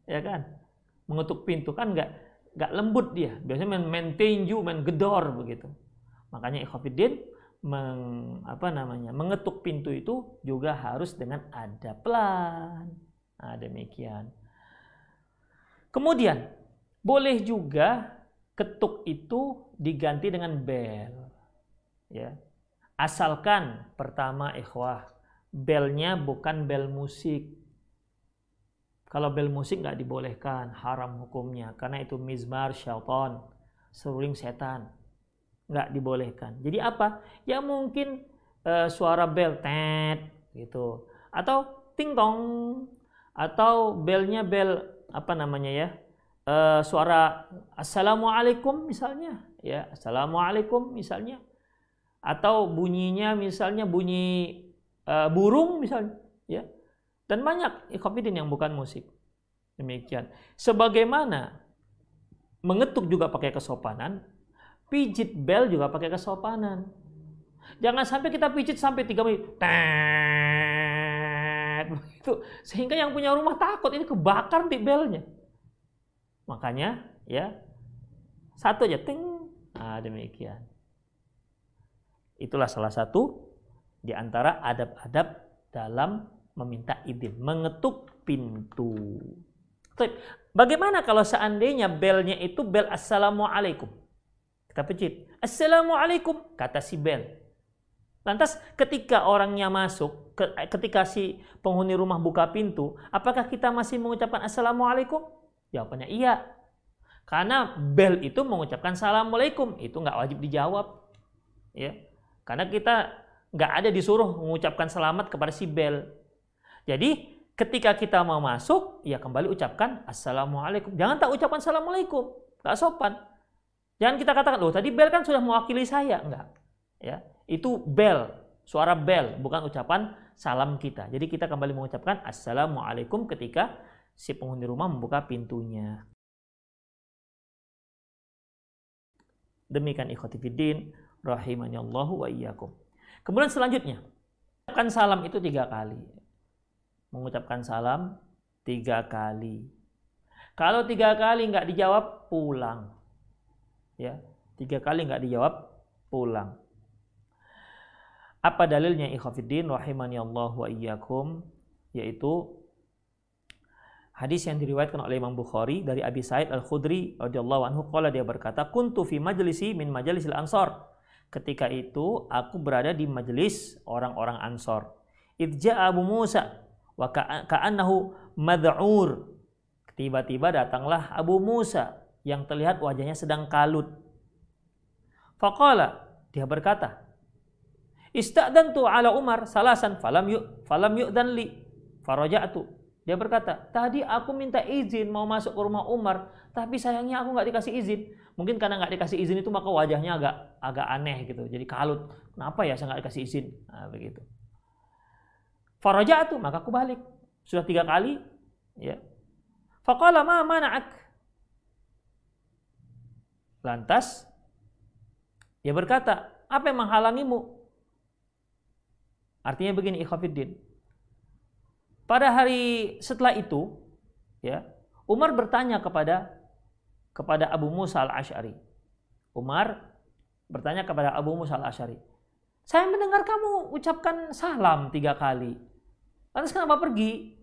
[SPEAKER 1] ya kan? Mengetuk pintu kan nggak nggak lembut dia. Biasanya main, main tinju, main gedor begitu. Makanya ikhafidin meng, apa namanya mengetuk pintu itu juga harus dengan ada pelan. Nah, demikian. Kemudian boleh juga ketuk itu diganti dengan bel. Ya. Asalkan pertama ikhwah, belnya bukan bel musik, kalau bel musik nggak dibolehkan, haram hukumnya. Karena itu mizmar syaitan, seruling setan. nggak dibolehkan. Jadi apa? Ya mungkin uh, suara bel tet gitu atau ting tong atau belnya bel apa namanya ya uh, suara assalamualaikum misalnya ya assalamualaikum misalnya atau bunyinya misalnya bunyi uh, burung misalnya ya. Dan banyak ikhafidin yang bukan musik. Demikian. Sebagaimana mengetuk juga pakai kesopanan pijit bel juga pakai kesopanan. Jangan sampai kita pijit sampai tiga menit begitu. Sehingga yang punya rumah takut ini kebakar di belnya. Makanya ya satu aja ting. Nah demikian. Itulah salah satu di antara adab-adab dalam meminta izin mengetuk pintu bagaimana kalau seandainya belnya itu bel assalamualaikum kita pecit assalamualaikum kata si bel Lantas ketika orangnya masuk, ketika si penghuni rumah buka pintu, apakah kita masih mengucapkan Assalamualaikum? Jawabannya iya. Karena bel itu mengucapkan Assalamualaikum, itu nggak wajib dijawab. ya Karena kita nggak ada disuruh mengucapkan selamat kepada si bel. Jadi ketika kita mau masuk, ya kembali ucapkan Assalamualaikum. Jangan tak ucapkan Assalamualaikum, nggak sopan. Jangan kita katakan, loh tadi bel kan sudah mewakili saya. Enggak. Ya, itu bel, suara bel, bukan ucapan salam kita. Jadi kita kembali mengucapkan Assalamualaikum ketika si penghuni rumah membuka pintunya. Demikian ikhwatifidin, rahimahnya Allahu wa iyyakum. Kemudian selanjutnya, mengucapkan salam itu tiga kali. Mengucapkan salam tiga kali. Kalau tiga kali nggak dijawab, pulang. Ya, tiga kali nggak dijawab, pulang. Apa dalilnya ikhwafiddin rahimani Allah wa iyyakum yaitu hadis yang diriwayatkan oleh Imam Bukhari dari Abi Sa'id Al-Khudri radhiyallahu anhu qala dia berkata kuntu fi majlisi min majlisil ansor ketika itu aku berada di majelis orang-orang ansor. Idja Abu Musa wa ka'annahu mad'ur. Tiba-tiba datanglah Abu Musa yang terlihat wajahnya sedang kalut. Faqala dia berkata tu ala Umar salasan falam yuk falam yuk dan li faraja'tu. Dia berkata, tadi aku minta izin mau masuk ke rumah Umar, tapi sayangnya aku nggak dikasih izin. Mungkin karena nggak dikasih izin itu maka wajahnya agak agak aneh gitu, jadi kalut. Kenapa ya saya nggak dikasih izin? Nah, begitu. Faraja'tu, maka aku balik. Sudah tiga kali, ya. Faqala ma mana'ak? Lantas dia berkata, apa yang menghalangimu? Artinya begini ikhwafiddin. Pada hari setelah itu, ya, Umar bertanya kepada kepada Abu Musa al-Ash'ari. Umar bertanya kepada Abu Musa al-Ash'ari. Saya mendengar kamu ucapkan salam tiga kali. Lantas kenapa pergi?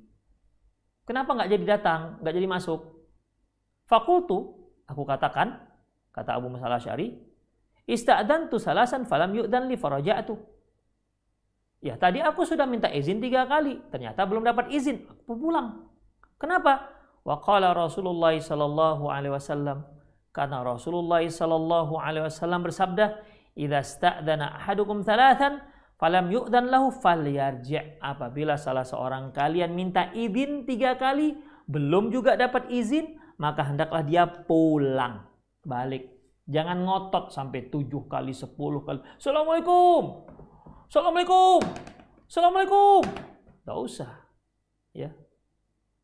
[SPEAKER 1] Kenapa nggak jadi datang, nggak jadi masuk? Fakultu, aku katakan, kata Abu Musa al-Ash'ari, Ista'adantu salasan falam yu'dan li faraja'tu. Ya tadi aku sudah minta izin tiga kali, ternyata belum dapat izin, aku pulang. Kenapa? Waqala Rasulullah sallallahu alaihi wasallam karena Rasulullah sallallahu alaihi wasallam bersabda, "Idza sta'dana ahadukum thalathan falam yu'dan lahu falyarji'." Apabila salah seorang kalian minta izin tiga kali, belum juga dapat izin, maka hendaklah dia pulang, balik. Jangan ngotot sampai tujuh kali, sepuluh kali. Assalamualaikum. Assalamualaikum. Assalamualaikum. Tidak usah. Ya.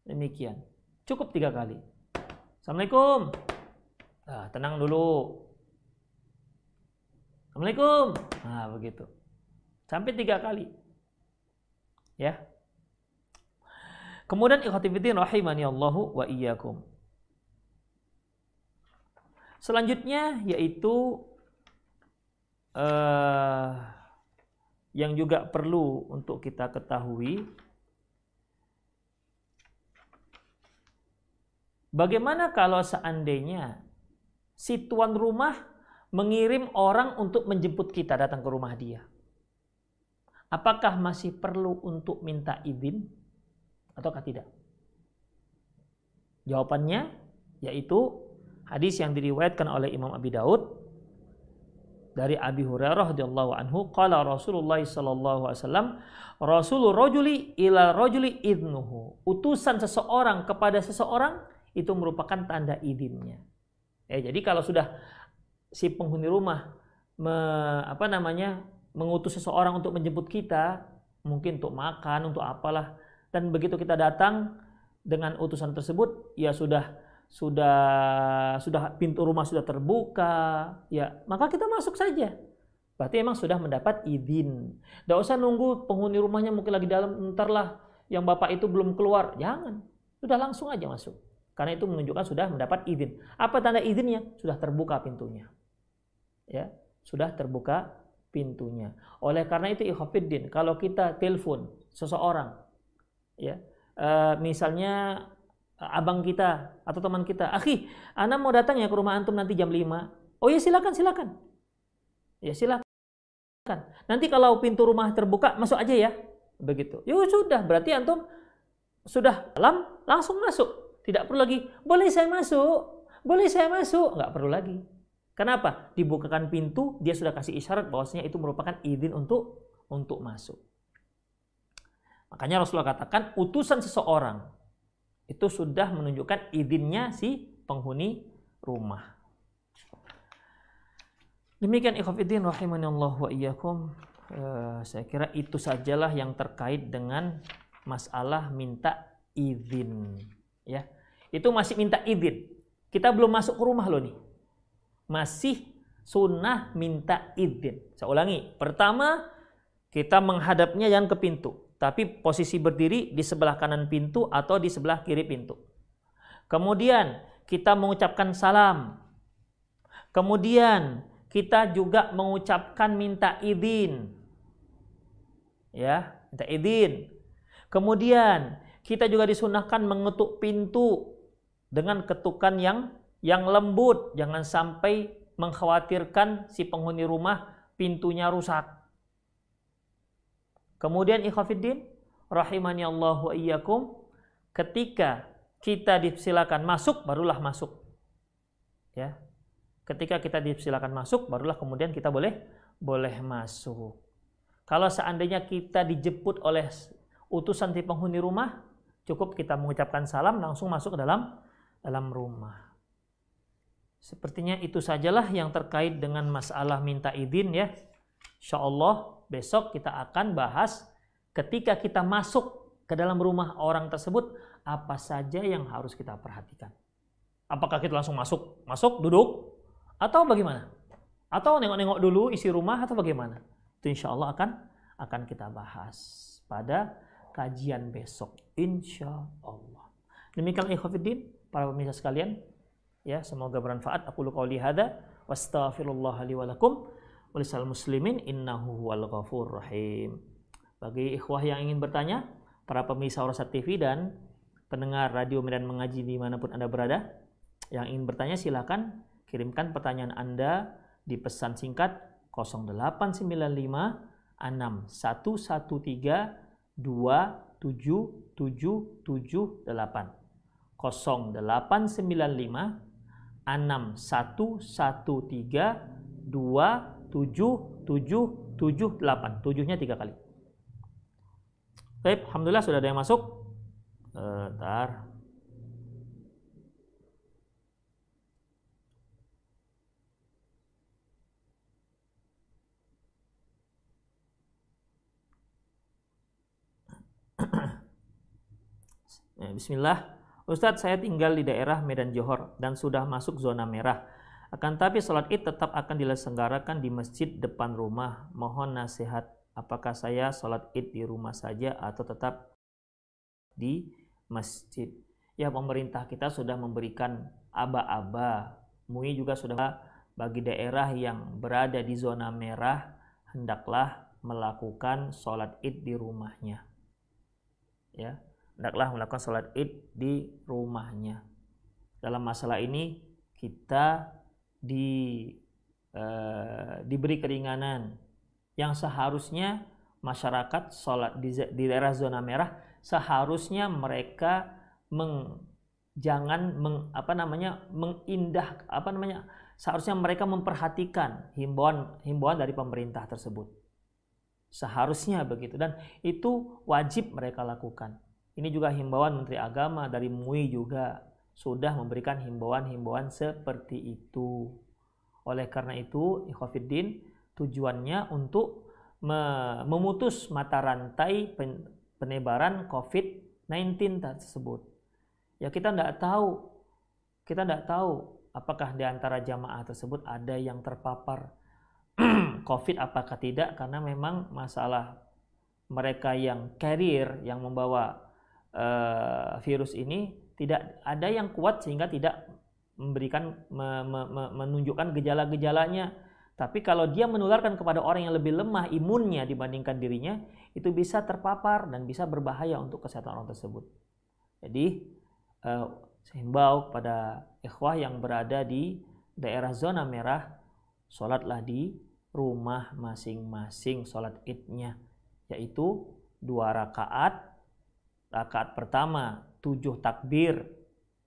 [SPEAKER 1] Demikian. Cukup tiga kali. Assalamualaikum. Nah, tenang dulu. Assalamualaikum. Nah, begitu. Sampai tiga kali. Ya. Kemudian ikhwatifidin rahimani Allahu wa iyyakum. Selanjutnya yaitu uh, yang juga perlu untuk kita ketahui bagaimana kalau seandainya si tuan rumah mengirim orang untuk menjemput kita datang ke rumah dia? Apakah masih perlu untuk minta izin ataukah tidak? Jawabannya yaitu hadis yang diriwayatkan oleh Imam Abi Daud dari Abi Hurairah radhiyallahu anhu qala Rasulullah sallallahu alaihi wasallam Rasulul rajuli ila rajuli idnuhu. Utusan seseorang kepada seseorang itu merupakan tanda idinnya. Ya, jadi kalau sudah si penghuni rumah me, apa namanya mengutus seseorang untuk menjemput kita, mungkin untuk makan, untuk apalah, dan begitu kita datang dengan utusan tersebut, ya sudah sudah sudah pintu rumah sudah terbuka, ya maka kita masuk saja. Berarti emang sudah mendapat izin. Tidak usah nunggu penghuni rumahnya mungkin lagi dalam, ntar lah yang bapak itu belum keluar. Jangan, sudah langsung aja masuk. Karena itu menunjukkan sudah mendapat izin. Apa tanda izinnya? Sudah terbuka pintunya. Ya, sudah terbuka pintunya. Oleh karena itu ikhafidin, kalau kita telepon seseorang, ya, e, misalnya abang kita atau teman kita, akhi, anak mau datang ya ke rumah antum nanti jam 5. Oh ya silakan, silakan. Ya silakan. Nanti kalau pintu rumah terbuka, masuk aja ya. Begitu. Ya sudah, berarti antum sudah dalam, langsung masuk. Tidak perlu lagi, boleh saya masuk, boleh saya masuk. Nggak perlu lagi. Kenapa? Dibukakan pintu, dia sudah kasih isyarat bahwasanya itu merupakan izin untuk untuk masuk. Makanya Rasulullah katakan utusan seseorang itu sudah menunjukkan izinnya si penghuni rumah. Demikian ikhwatiddin rahimani Allah wa iyyakum. Uh, saya kira itu sajalah yang terkait dengan masalah minta izin ya. Itu masih minta izin. Kita belum masuk ke rumah loh nih. Masih sunnah minta izin. Saya ulangi. Pertama, kita menghadapnya jangan ke pintu tapi posisi berdiri di sebelah kanan pintu atau di sebelah kiri pintu. Kemudian kita mengucapkan salam. Kemudian kita juga mengucapkan minta izin. Ya, minta izin. Kemudian kita juga disunahkan mengetuk pintu dengan ketukan yang yang lembut, jangan sampai mengkhawatirkan si penghuni rumah pintunya rusak. Kemudian ikhwafiddin, rahimani Allah wa iyyakum, ketika kita disilakan masuk, barulah masuk. Ya. Ketika kita disilakan masuk, barulah kemudian kita boleh boleh masuk. Kalau seandainya kita dijemput oleh utusan di penghuni rumah, cukup kita mengucapkan salam langsung masuk ke dalam dalam rumah. Sepertinya itu sajalah yang terkait dengan masalah minta izin ya. Insyaallah besok kita akan bahas ketika kita masuk ke dalam rumah orang tersebut apa saja yang harus kita perhatikan. Apakah kita langsung masuk, masuk, duduk, atau bagaimana? Atau nengok-nengok dulu isi rumah atau bagaimana? Itu insya Allah akan akan kita bahas pada kajian besok. Insya Allah. Demikian ikhwafiddin, para pemirsa sekalian. Ya, semoga bermanfaat. Aku lu qauli hadza walisal muslimin innahu huwal ghafur rahim. Bagi ikhwah yang ingin bertanya, para pemirsa Orasat TV dan pendengar radio Medan Mengaji di mana pun Anda berada, yang ingin bertanya silakan kirimkan pertanyaan Anda di pesan singkat 0895 6113 27778 0895 6113 2 7, 7, 7, 8. Tujuhnya tiga kali. Baik, Alhamdulillah sudah ada yang masuk. Bentar. Bismillah. Ustadz, saya tinggal di daerah Medan Johor dan sudah masuk zona merah. Akan tapi sholat id tetap akan diselenggarakan di masjid depan rumah. Mohon nasihat, apakah saya sholat id di rumah saja atau tetap di masjid? Ya pemerintah kita sudah memberikan aba-aba. MUI juga sudah bagi daerah yang berada di zona merah hendaklah melakukan sholat id di rumahnya. Ya, hendaklah melakukan sholat id di rumahnya. Dalam masalah ini kita di uh, diberi keringanan yang seharusnya masyarakat sholat di, di daerah zona merah seharusnya mereka meng, jangan meng, apa namanya mengindah apa namanya seharusnya mereka memperhatikan himbauan himbauan dari pemerintah tersebut. Seharusnya begitu dan itu wajib mereka lakukan. Ini juga himbauan Menteri Agama dari MUI juga sudah memberikan himbauan-himbauan seperti itu. Oleh karena itu, ikhwafiddin tujuannya untuk memutus mata rantai penebaran COVID-19 tersebut. Ya kita tidak tahu, kita tidak tahu apakah di antara jamaah tersebut ada yang terpapar COVID apakah tidak karena memang masalah mereka yang carrier yang membawa uh, virus ini tidak ada yang kuat sehingga tidak memberikan me, me, me, menunjukkan gejala-gejalanya. Tapi kalau dia menularkan kepada orang yang lebih lemah imunnya dibandingkan dirinya, itu bisa terpapar dan bisa berbahaya untuk kesehatan orang tersebut. Jadi, uh, saya himbau kepada ikhwah yang berada di daerah zona merah, sholatlah di rumah masing-masing sholat idnya yaitu dua rakaat rakaat pertama tujuh takbir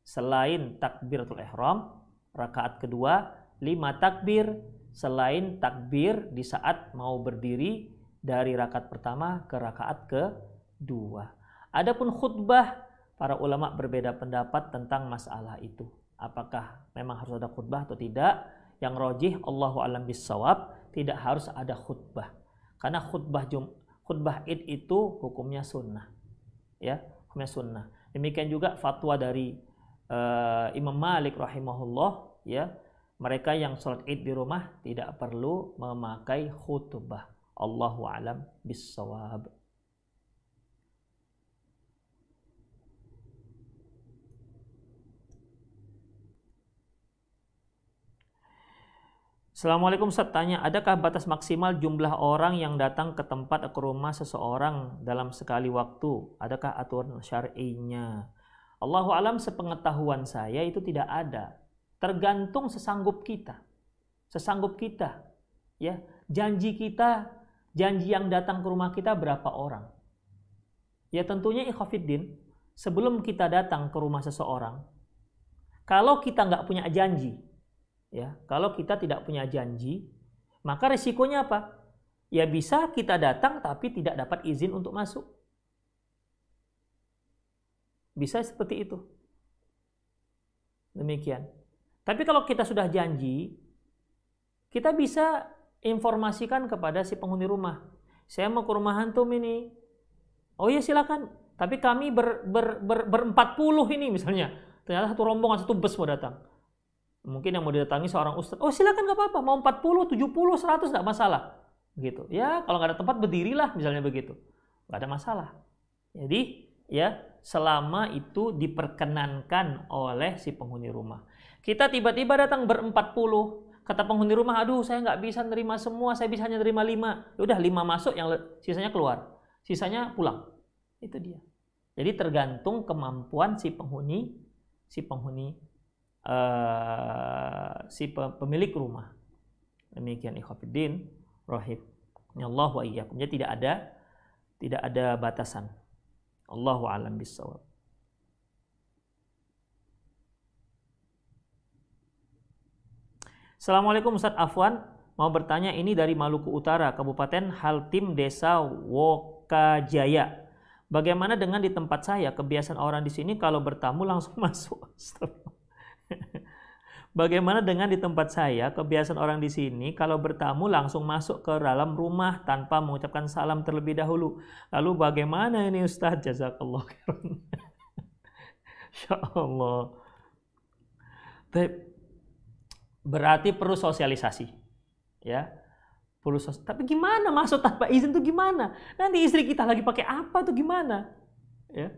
[SPEAKER 1] selain takbiratul ihram rakaat kedua lima takbir selain takbir di saat mau berdiri dari rakaat pertama ke rakaat kedua adapun khutbah para ulama berbeda pendapat tentang masalah itu apakah memang harus ada khutbah atau tidak yang rojih Allahu alam bisawab tidak harus ada khutbah. Karena khutbah Jum khutbah Id itu hukumnya sunnah. Ya, hukumnya sunnah. Demikian juga fatwa dari uh, Imam Malik rahimahullah ya, mereka yang sholat Id di rumah tidak perlu memakai khutbah. Allahu alam bisawab. Assalamualaikum Ustaz tanya, adakah batas maksimal jumlah orang yang datang ke tempat ke rumah seseorang dalam sekali waktu? Adakah aturan syar'inya? Allahu alam sepengetahuan saya itu tidak ada. Tergantung sesanggup kita. Sesanggup kita. Ya, janji kita, janji yang datang ke rumah kita berapa orang? Ya tentunya ikhafiddin, sebelum kita datang ke rumah seseorang, kalau kita nggak punya janji, Ya, kalau kita tidak punya janji, maka risikonya apa? Ya bisa kita datang tapi tidak dapat izin untuk masuk. Bisa seperti itu. Demikian. Tapi kalau kita sudah janji, kita bisa informasikan kepada si penghuni rumah. Saya mau ke rumah antum ini. Oh iya silakan. Tapi kami ber, ber, ber, berempat puluh ini misalnya. Ternyata satu rombongan, satu bus mau datang mungkin yang mau didatangi seorang ustadz, oh silakan nggak apa-apa, mau 40, 70, 100 nggak masalah. Gitu. Ya, kalau nggak ada tempat berdirilah misalnya begitu. Nggak ada masalah. Jadi, ya, selama itu diperkenankan oleh si penghuni rumah. Kita tiba-tiba datang berempat puluh, kata penghuni rumah, aduh saya nggak bisa nerima semua, saya bisa hanya nerima lima. Ya udah lima masuk, yang sisanya keluar, sisanya pulang. Itu dia. Jadi tergantung kemampuan si penghuni, si penghuni uh, si pemilik rumah. Demikian ikhwatiddin Allah wa iyyakum. Jadi tidak ada tidak ada batasan. Allahu alam bisawab. Assalamualaikum Ustaz Afwan. Mau bertanya ini dari Maluku Utara, Kabupaten Haltim, Desa Wokajaya. Bagaimana dengan di tempat saya? Kebiasaan orang di sini kalau bertamu langsung masuk. Bagaimana dengan di tempat saya, kebiasaan orang di sini kalau bertamu langsung masuk ke dalam rumah tanpa mengucapkan salam terlebih dahulu. Lalu bagaimana ini Ustaz? Jazakallah khairan. Berarti perlu sosialisasi. Ya. Perlu sos Tapi gimana masuk tanpa izin itu gimana? Nanti istri kita lagi pakai apa tuh gimana? Ya.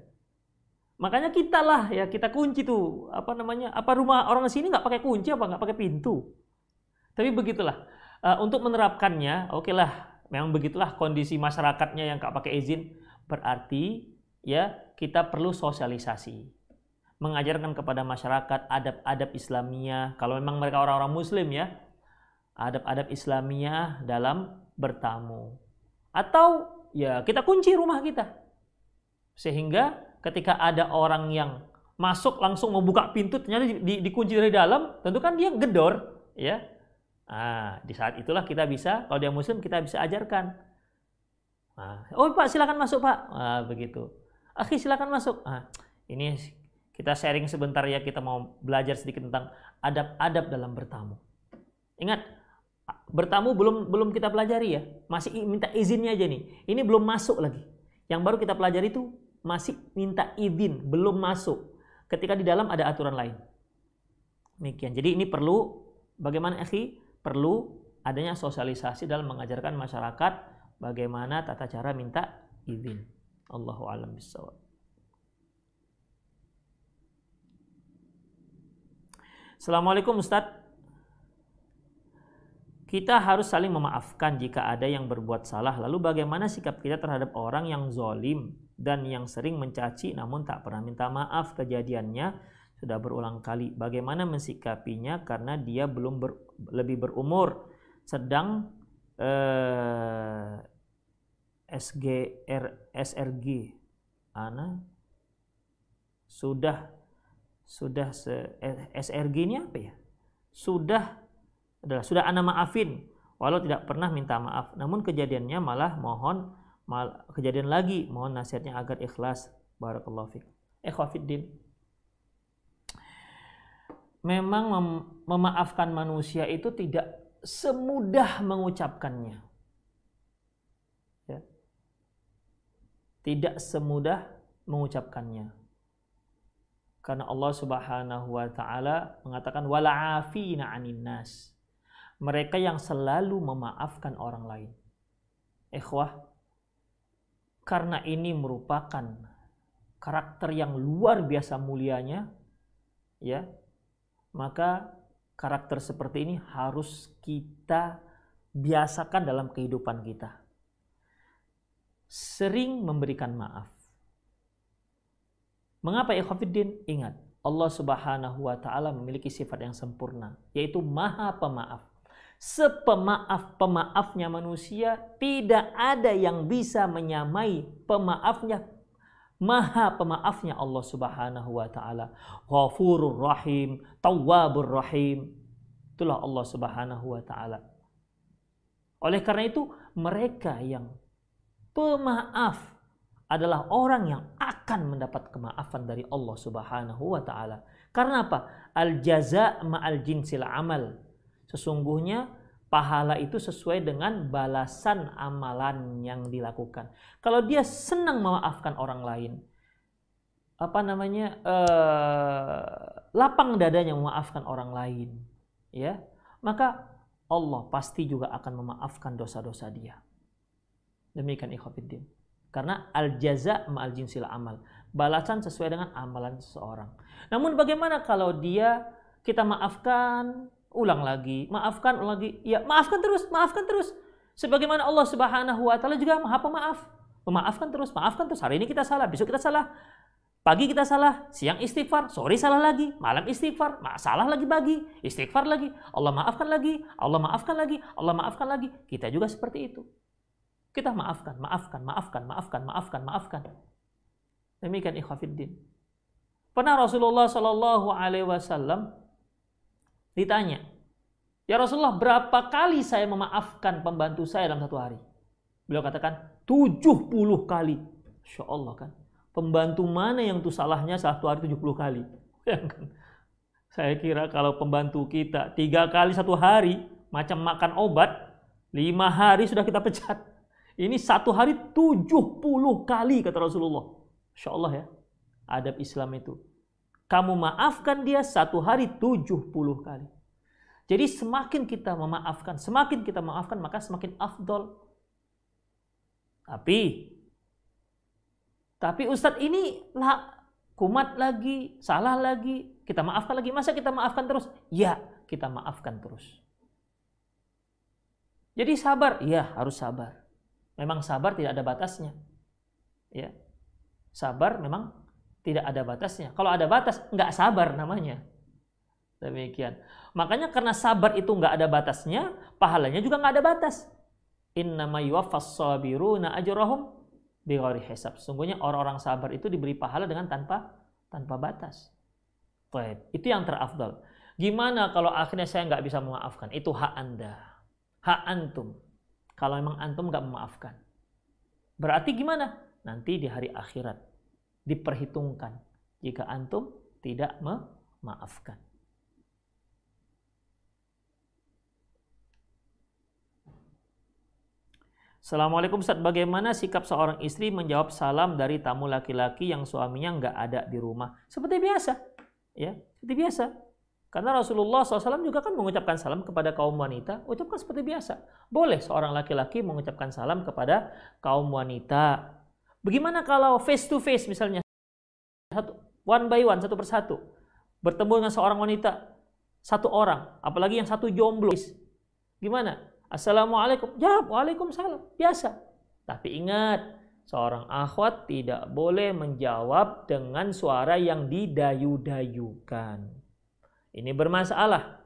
[SPEAKER 1] Makanya kita lah ya kita kunci tuh apa namanya apa rumah orang sini nggak pakai kunci apa nggak pakai pintu. Tapi begitulah uh, untuk menerapkannya oke okay lah memang begitulah kondisi masyarakatnya yang nggak pakai izin. Berarti ya kita perlu sosialisasi. Mengajarkan kepada masyarakat adab-adab Islamiyah. Kalau memang mereka orang-orang Muslim ya adab-adab Islamiyah dalam bertamu. Atau ya kita kunci rumah kita. Sehingga ketika ada orang yang masuk langsung membuka pintu ternyata di, di, dikunci dari dalam, tentu kan dia gedor, ya. Nah, di saat itulah kita bisa, kalau dia muslim kita bisa ajarkan. Nah, oh Pak silakan masuk Pak. Nah, begitu. Akhi silakan masuk. Nah, ini kita sharing sebentar ya, kita mau belajar sedikit tentang adab-adab dalam bertamu. Ingat, bertamu belum belum kita pelajari ya, masih minta izinnya aja nih. Ini belum masuk lagi. Yang baru kita pelajari itu masih minta izin, belum masuk. Ketika di dalam ada aturan lain. Demikian. Jadi ini perlu bagaimana akhi? Perlu adanya sosialisasi dalam mengajarkan masyarakat bagaimana tata cara minta izin. Allahu alam bisawab. Assalamualaikum Ustadz. Kita harus saling memaafkan jika ada yang berbuat salah. Lalu bagaimana sikap kita terhadap orang yang zolim dan yang sering mencaci namun tak pernah minta maaf kejadiannya sudah berulang kali. Bagaimana mensikapinya karena dia belum ber, lebih berumur sedang eh, SGR SRG ana sudah sudah se, SRG ini apa ya? Sudah adalah sudah ana maafin walau tidak pernah minta maaf. Namun kejadiannya malah mohon kejadian lagi mohon nasihatnya agar ikhlas. Barakallahu fiik. Ikhwafiddin. Memang mem memaafkan manusia itu tidak semudah mengucapkannya. Ya. Tidak semudah mengucapkannya. Karena Allah Subhanahu wa taala mengatakan wala afina 'anin nas mereka yang selalu memaafkan orang lain. Ikhwah, karena ini merupakan karakter yang luar biasa mulianya, ya, maka karakter seperti ini harus kita biasakan dalam kehidupan kita. Sering memberikan maaf. Mengapa ikhwafiddin? Ingat, Allah Subhanahu wa taala memiliki sifat yang sempurna, yaitu Maha Pemaaf sepemaaf-pemaafnya manusia, tidak ada yang bisa menyamai pemaafnya Maha pemaafnya Allah Subhanahu wa taala. Ghafurur Rahim, Tawwabur Rahim. Itulah Allah Subhanahu wa taala. Oleh karena itu, mereka yang pemaaf adalah orang yang akan mendapat kemaafan dari Allah Subhanahu wa taala. Karena apa? Al jaza ma'al jinsil amal. Sesungguhnya pahala itu sesuai dengan balasan amalan yang dilakukan. Kalau dia senang memaafkan orang lain, apa namanya eh, lapang dadanya memaafkan orang lain, ya maka Allah pasti juga akan memaafkan dosa-dosa dia. Demikian ikhwatiddin. Karena al jaza ma'al jinsil amal. Balasan sesuai dengan amalan seseorang. Namun bagaimana kalau dia kita maafkan ulang lagi, maafkan lagi, ya maafkan terus, maafkan terus. Sebagaimana Allah Subhanahu wa taala juga Maha Pemaaf. Memaafkan terus, maafkan terus. Hari ini kita salah, besok kita salah. Pagi kita salah, siang istighfar, sore salah lagi, malam istighfar, salah lagi bagi, istighfar lagi, Allah maafkan lagi, Allah maafkan lagi, Allah maafkan lagi. Kita juga seperti itu. Kita maafkan, maafkan, maafkan, maafkan, maafkan, maafkan. Demikian ikhwafiddin. Pernah Rasulullah Shallallahu Alaihi Wasallam Ditanya, Ya Rasulullah, berapa kali saya memaafkan pembantu saya dalam satu hari? Beliau katakan, 70 kali. Insya Allah kan. Pembantu mana yang tuh salahnya satu hari 70 kali? Saya kira kalau pembantu kita tiga kali satu hari, macam makan obat, lima hari sudah kita pecat. Ini satu hari 70 kali kata Rasulullah. Insya Allah ya. Adab Islam itu kamu maafkan dia satu hari tujuh puluh kali. Jadi semakin kita memaafkan, semakin kita maafkan maka semakin afdol. Tapi tapi Ustadz ini lah kumat lagi, salah lagi, kita maafkan lagi. Masa kita maafkan terus? Ya, kita maafkan terus. Jadi sabar, ya harus sabar. Memang sabar tidak ada batasnya. Ya. Sabar memang tidak ada batasnya. Kalau ada batas, nggak sabar namanya. Demikian. Makanya karena sabar itu nggak ada batasnya, pahalanya juga nggak ada batas. Innama sabiruna ajrahum bighairi hisab. Sungguhnya orang-orang sabar itu diberi pahala dengan tanpa tanpa batas. Baik, itu yang terafdal. Gimana kalau akhirnya saya nggak bisa memaafkan? Itu hak Anda. Hak Antum. Kalau memang Antum nggak memaafkan. Berarti gimana? Nanti di hari akhirat. Diperhitungkan. Jika Antum tidak memaafkan. Assalamualaikum Ustaz, bagaimana sikap seorang istri menjawab salam dari tamu laki-laki yang suaminya nggak ada di rumah? Seperti biasa, ya, seperti biasa. Karena Rasulullah SAW juga kan mengucapkan salam kepada kaum wanita, ucapkan seperti biasa. Boleh seorang laki-laki mengucapkan salam kepada kaum wanita. Bagaimana kalau face to face misalnya, satu, one by one, satu persatu, bertemu dengan seorang wanita, satu orang, apalagi yang satu jomblo, gimana? Assalamualaikum. Jawab, Waalaikumsalam. Biasa. Tapi ingat, seorang akhwat tidak boleh menjawab dengan suara yang didayu-dayukan. Ini bermasalah.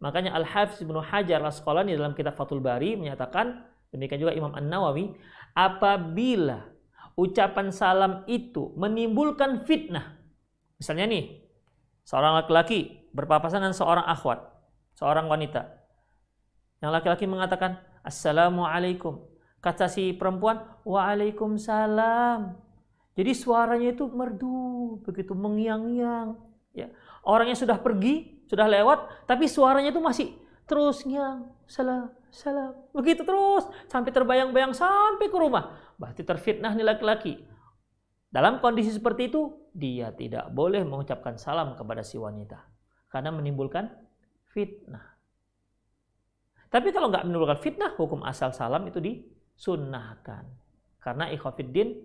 [SPEAKER 1] Makanya Al-Hafiz Ibnu Hajar Al-Asqalani dalam kitab Fathul Bari menyatakan, demikian juga Imam An-Nawawi, apabila ucapan salam itu menimbulkan fitnah. Misalnya nih, seorang laki-laki berpapasan dengan seorang akhwat, seorang wanita. Yang laki-laki mengatakan, Assalamualaikum. Kata si perempuan, Waalaikumsalam. Jadi suaranya itu merdu, begitu mengiang-iang. Ya. Orangnya sudah pergi, sudah lewat, tapi suaranya itu masih terus ngiang. Salam, salam. Begitu terus, sampai terbayang-bayang sampai ke rumah. Berarti terfitnah nih laki-laki. Dalam kondisi seperti itu, dia tidak boleh mengucapkan salam kepada si wanita. Karena menimbulkan fitnah. Tapi kalau nggak menimbulkan fitnah, hukum asal salam itu disunnahkan. Karena ikhafiddin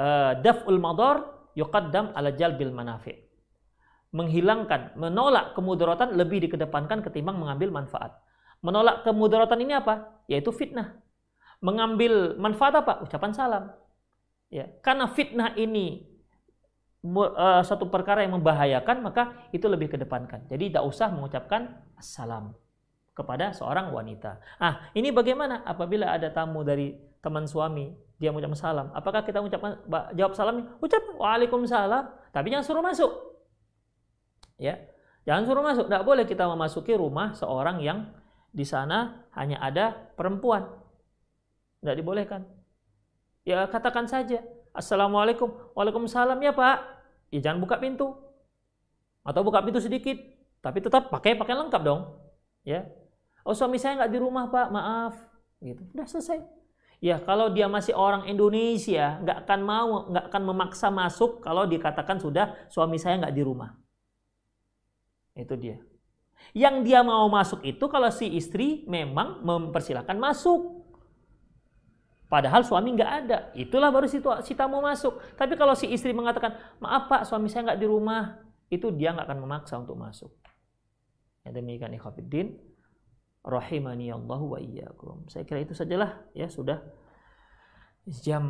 [SPEAKER 1] uh, daf'ul madar yuqaddam ala jalbil manafi. Menghilangkan, menolak kemudaratan lebih dikedepankan ketimbang mengambil manfaat. Menolak kemudaratan ini apa? Yaitu fitnah. Mengambil manfaat apa? Ucapan salam. Ya, karena fitnah ini uh, satu perkara yang membahayakan, maka itu lebih kedepankan. Jadi tidak usah mengucapkan salam kepada seorang wanita. Ah, ini bagaimana apabila ada tamu dari teman suami, dia mengucapkan salam. Apakah kita mengucapkan jawab salam? Ucap Waalaikumsalam, tapi jangan suruh masuk. Ya. Jangan suruh masuk. Tidak boleh kita memasuki rumah seorang yang di sana hanya ada perempuan. Tidak dibolehkan. Ya katakan saja, Assalamualaikum, Waalaikumsalam ya Pak. Ya jangan buka pintu. Atau buka pintu sedikit, tapi tetap pakai pakaian lengkap dong. Ya, Oh suami saya nggak di rumah pak, maaf. Gitu. Udah selesai. Ya kalau dia masih orang Indonesia, nggak akan mau, nggak akan memaksa masuk kalau dikatakan sudah suami saya nggak di rumah. Itu dia. Yang dia mau masuk itu kalau si istri memang mempersilahkan masuk. Padahal suami nggak ada. Itulah baru si, tamu masuk. Tapi kalau si istri mengatakan, maaf pak suami saya nggak di rumah. Itu dia nggak akan memaksa untuk masuk. Ya demikian ikhwafiddin rahimani Allahu wa iyyakum. Saya kira itu sajalah ya sudah jam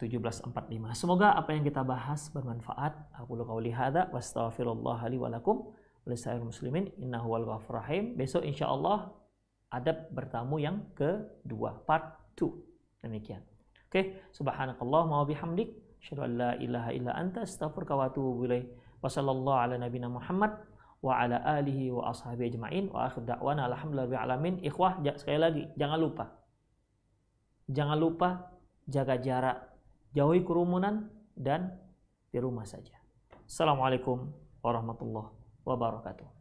[SPEAKER 1] 17.45. Semoga apa yang kita bahas bermanfaat. Aku qauli hadza wa astaghfirullah li wa lakum wa muslimin innahu wal rahim. Besok insyaallah ada bertamu yang kedua, part 2. Demikian. Oke, subhanakallah wa bihamdik, asyhadu an la ilaha illa anta astaghfiruka wa atubu ilaik. Wa sallallahu ala nabiyina Muhammad wa ala alihi wa ashabi ajma'in wa akhir da'wana alhamdulillahi alamin ikhwah sekali lagi jangan lupa jangan lupa jaga jarak jauhi kerumunan dan di rumah saja assalamualaikum warahmatullahi wabarakatuh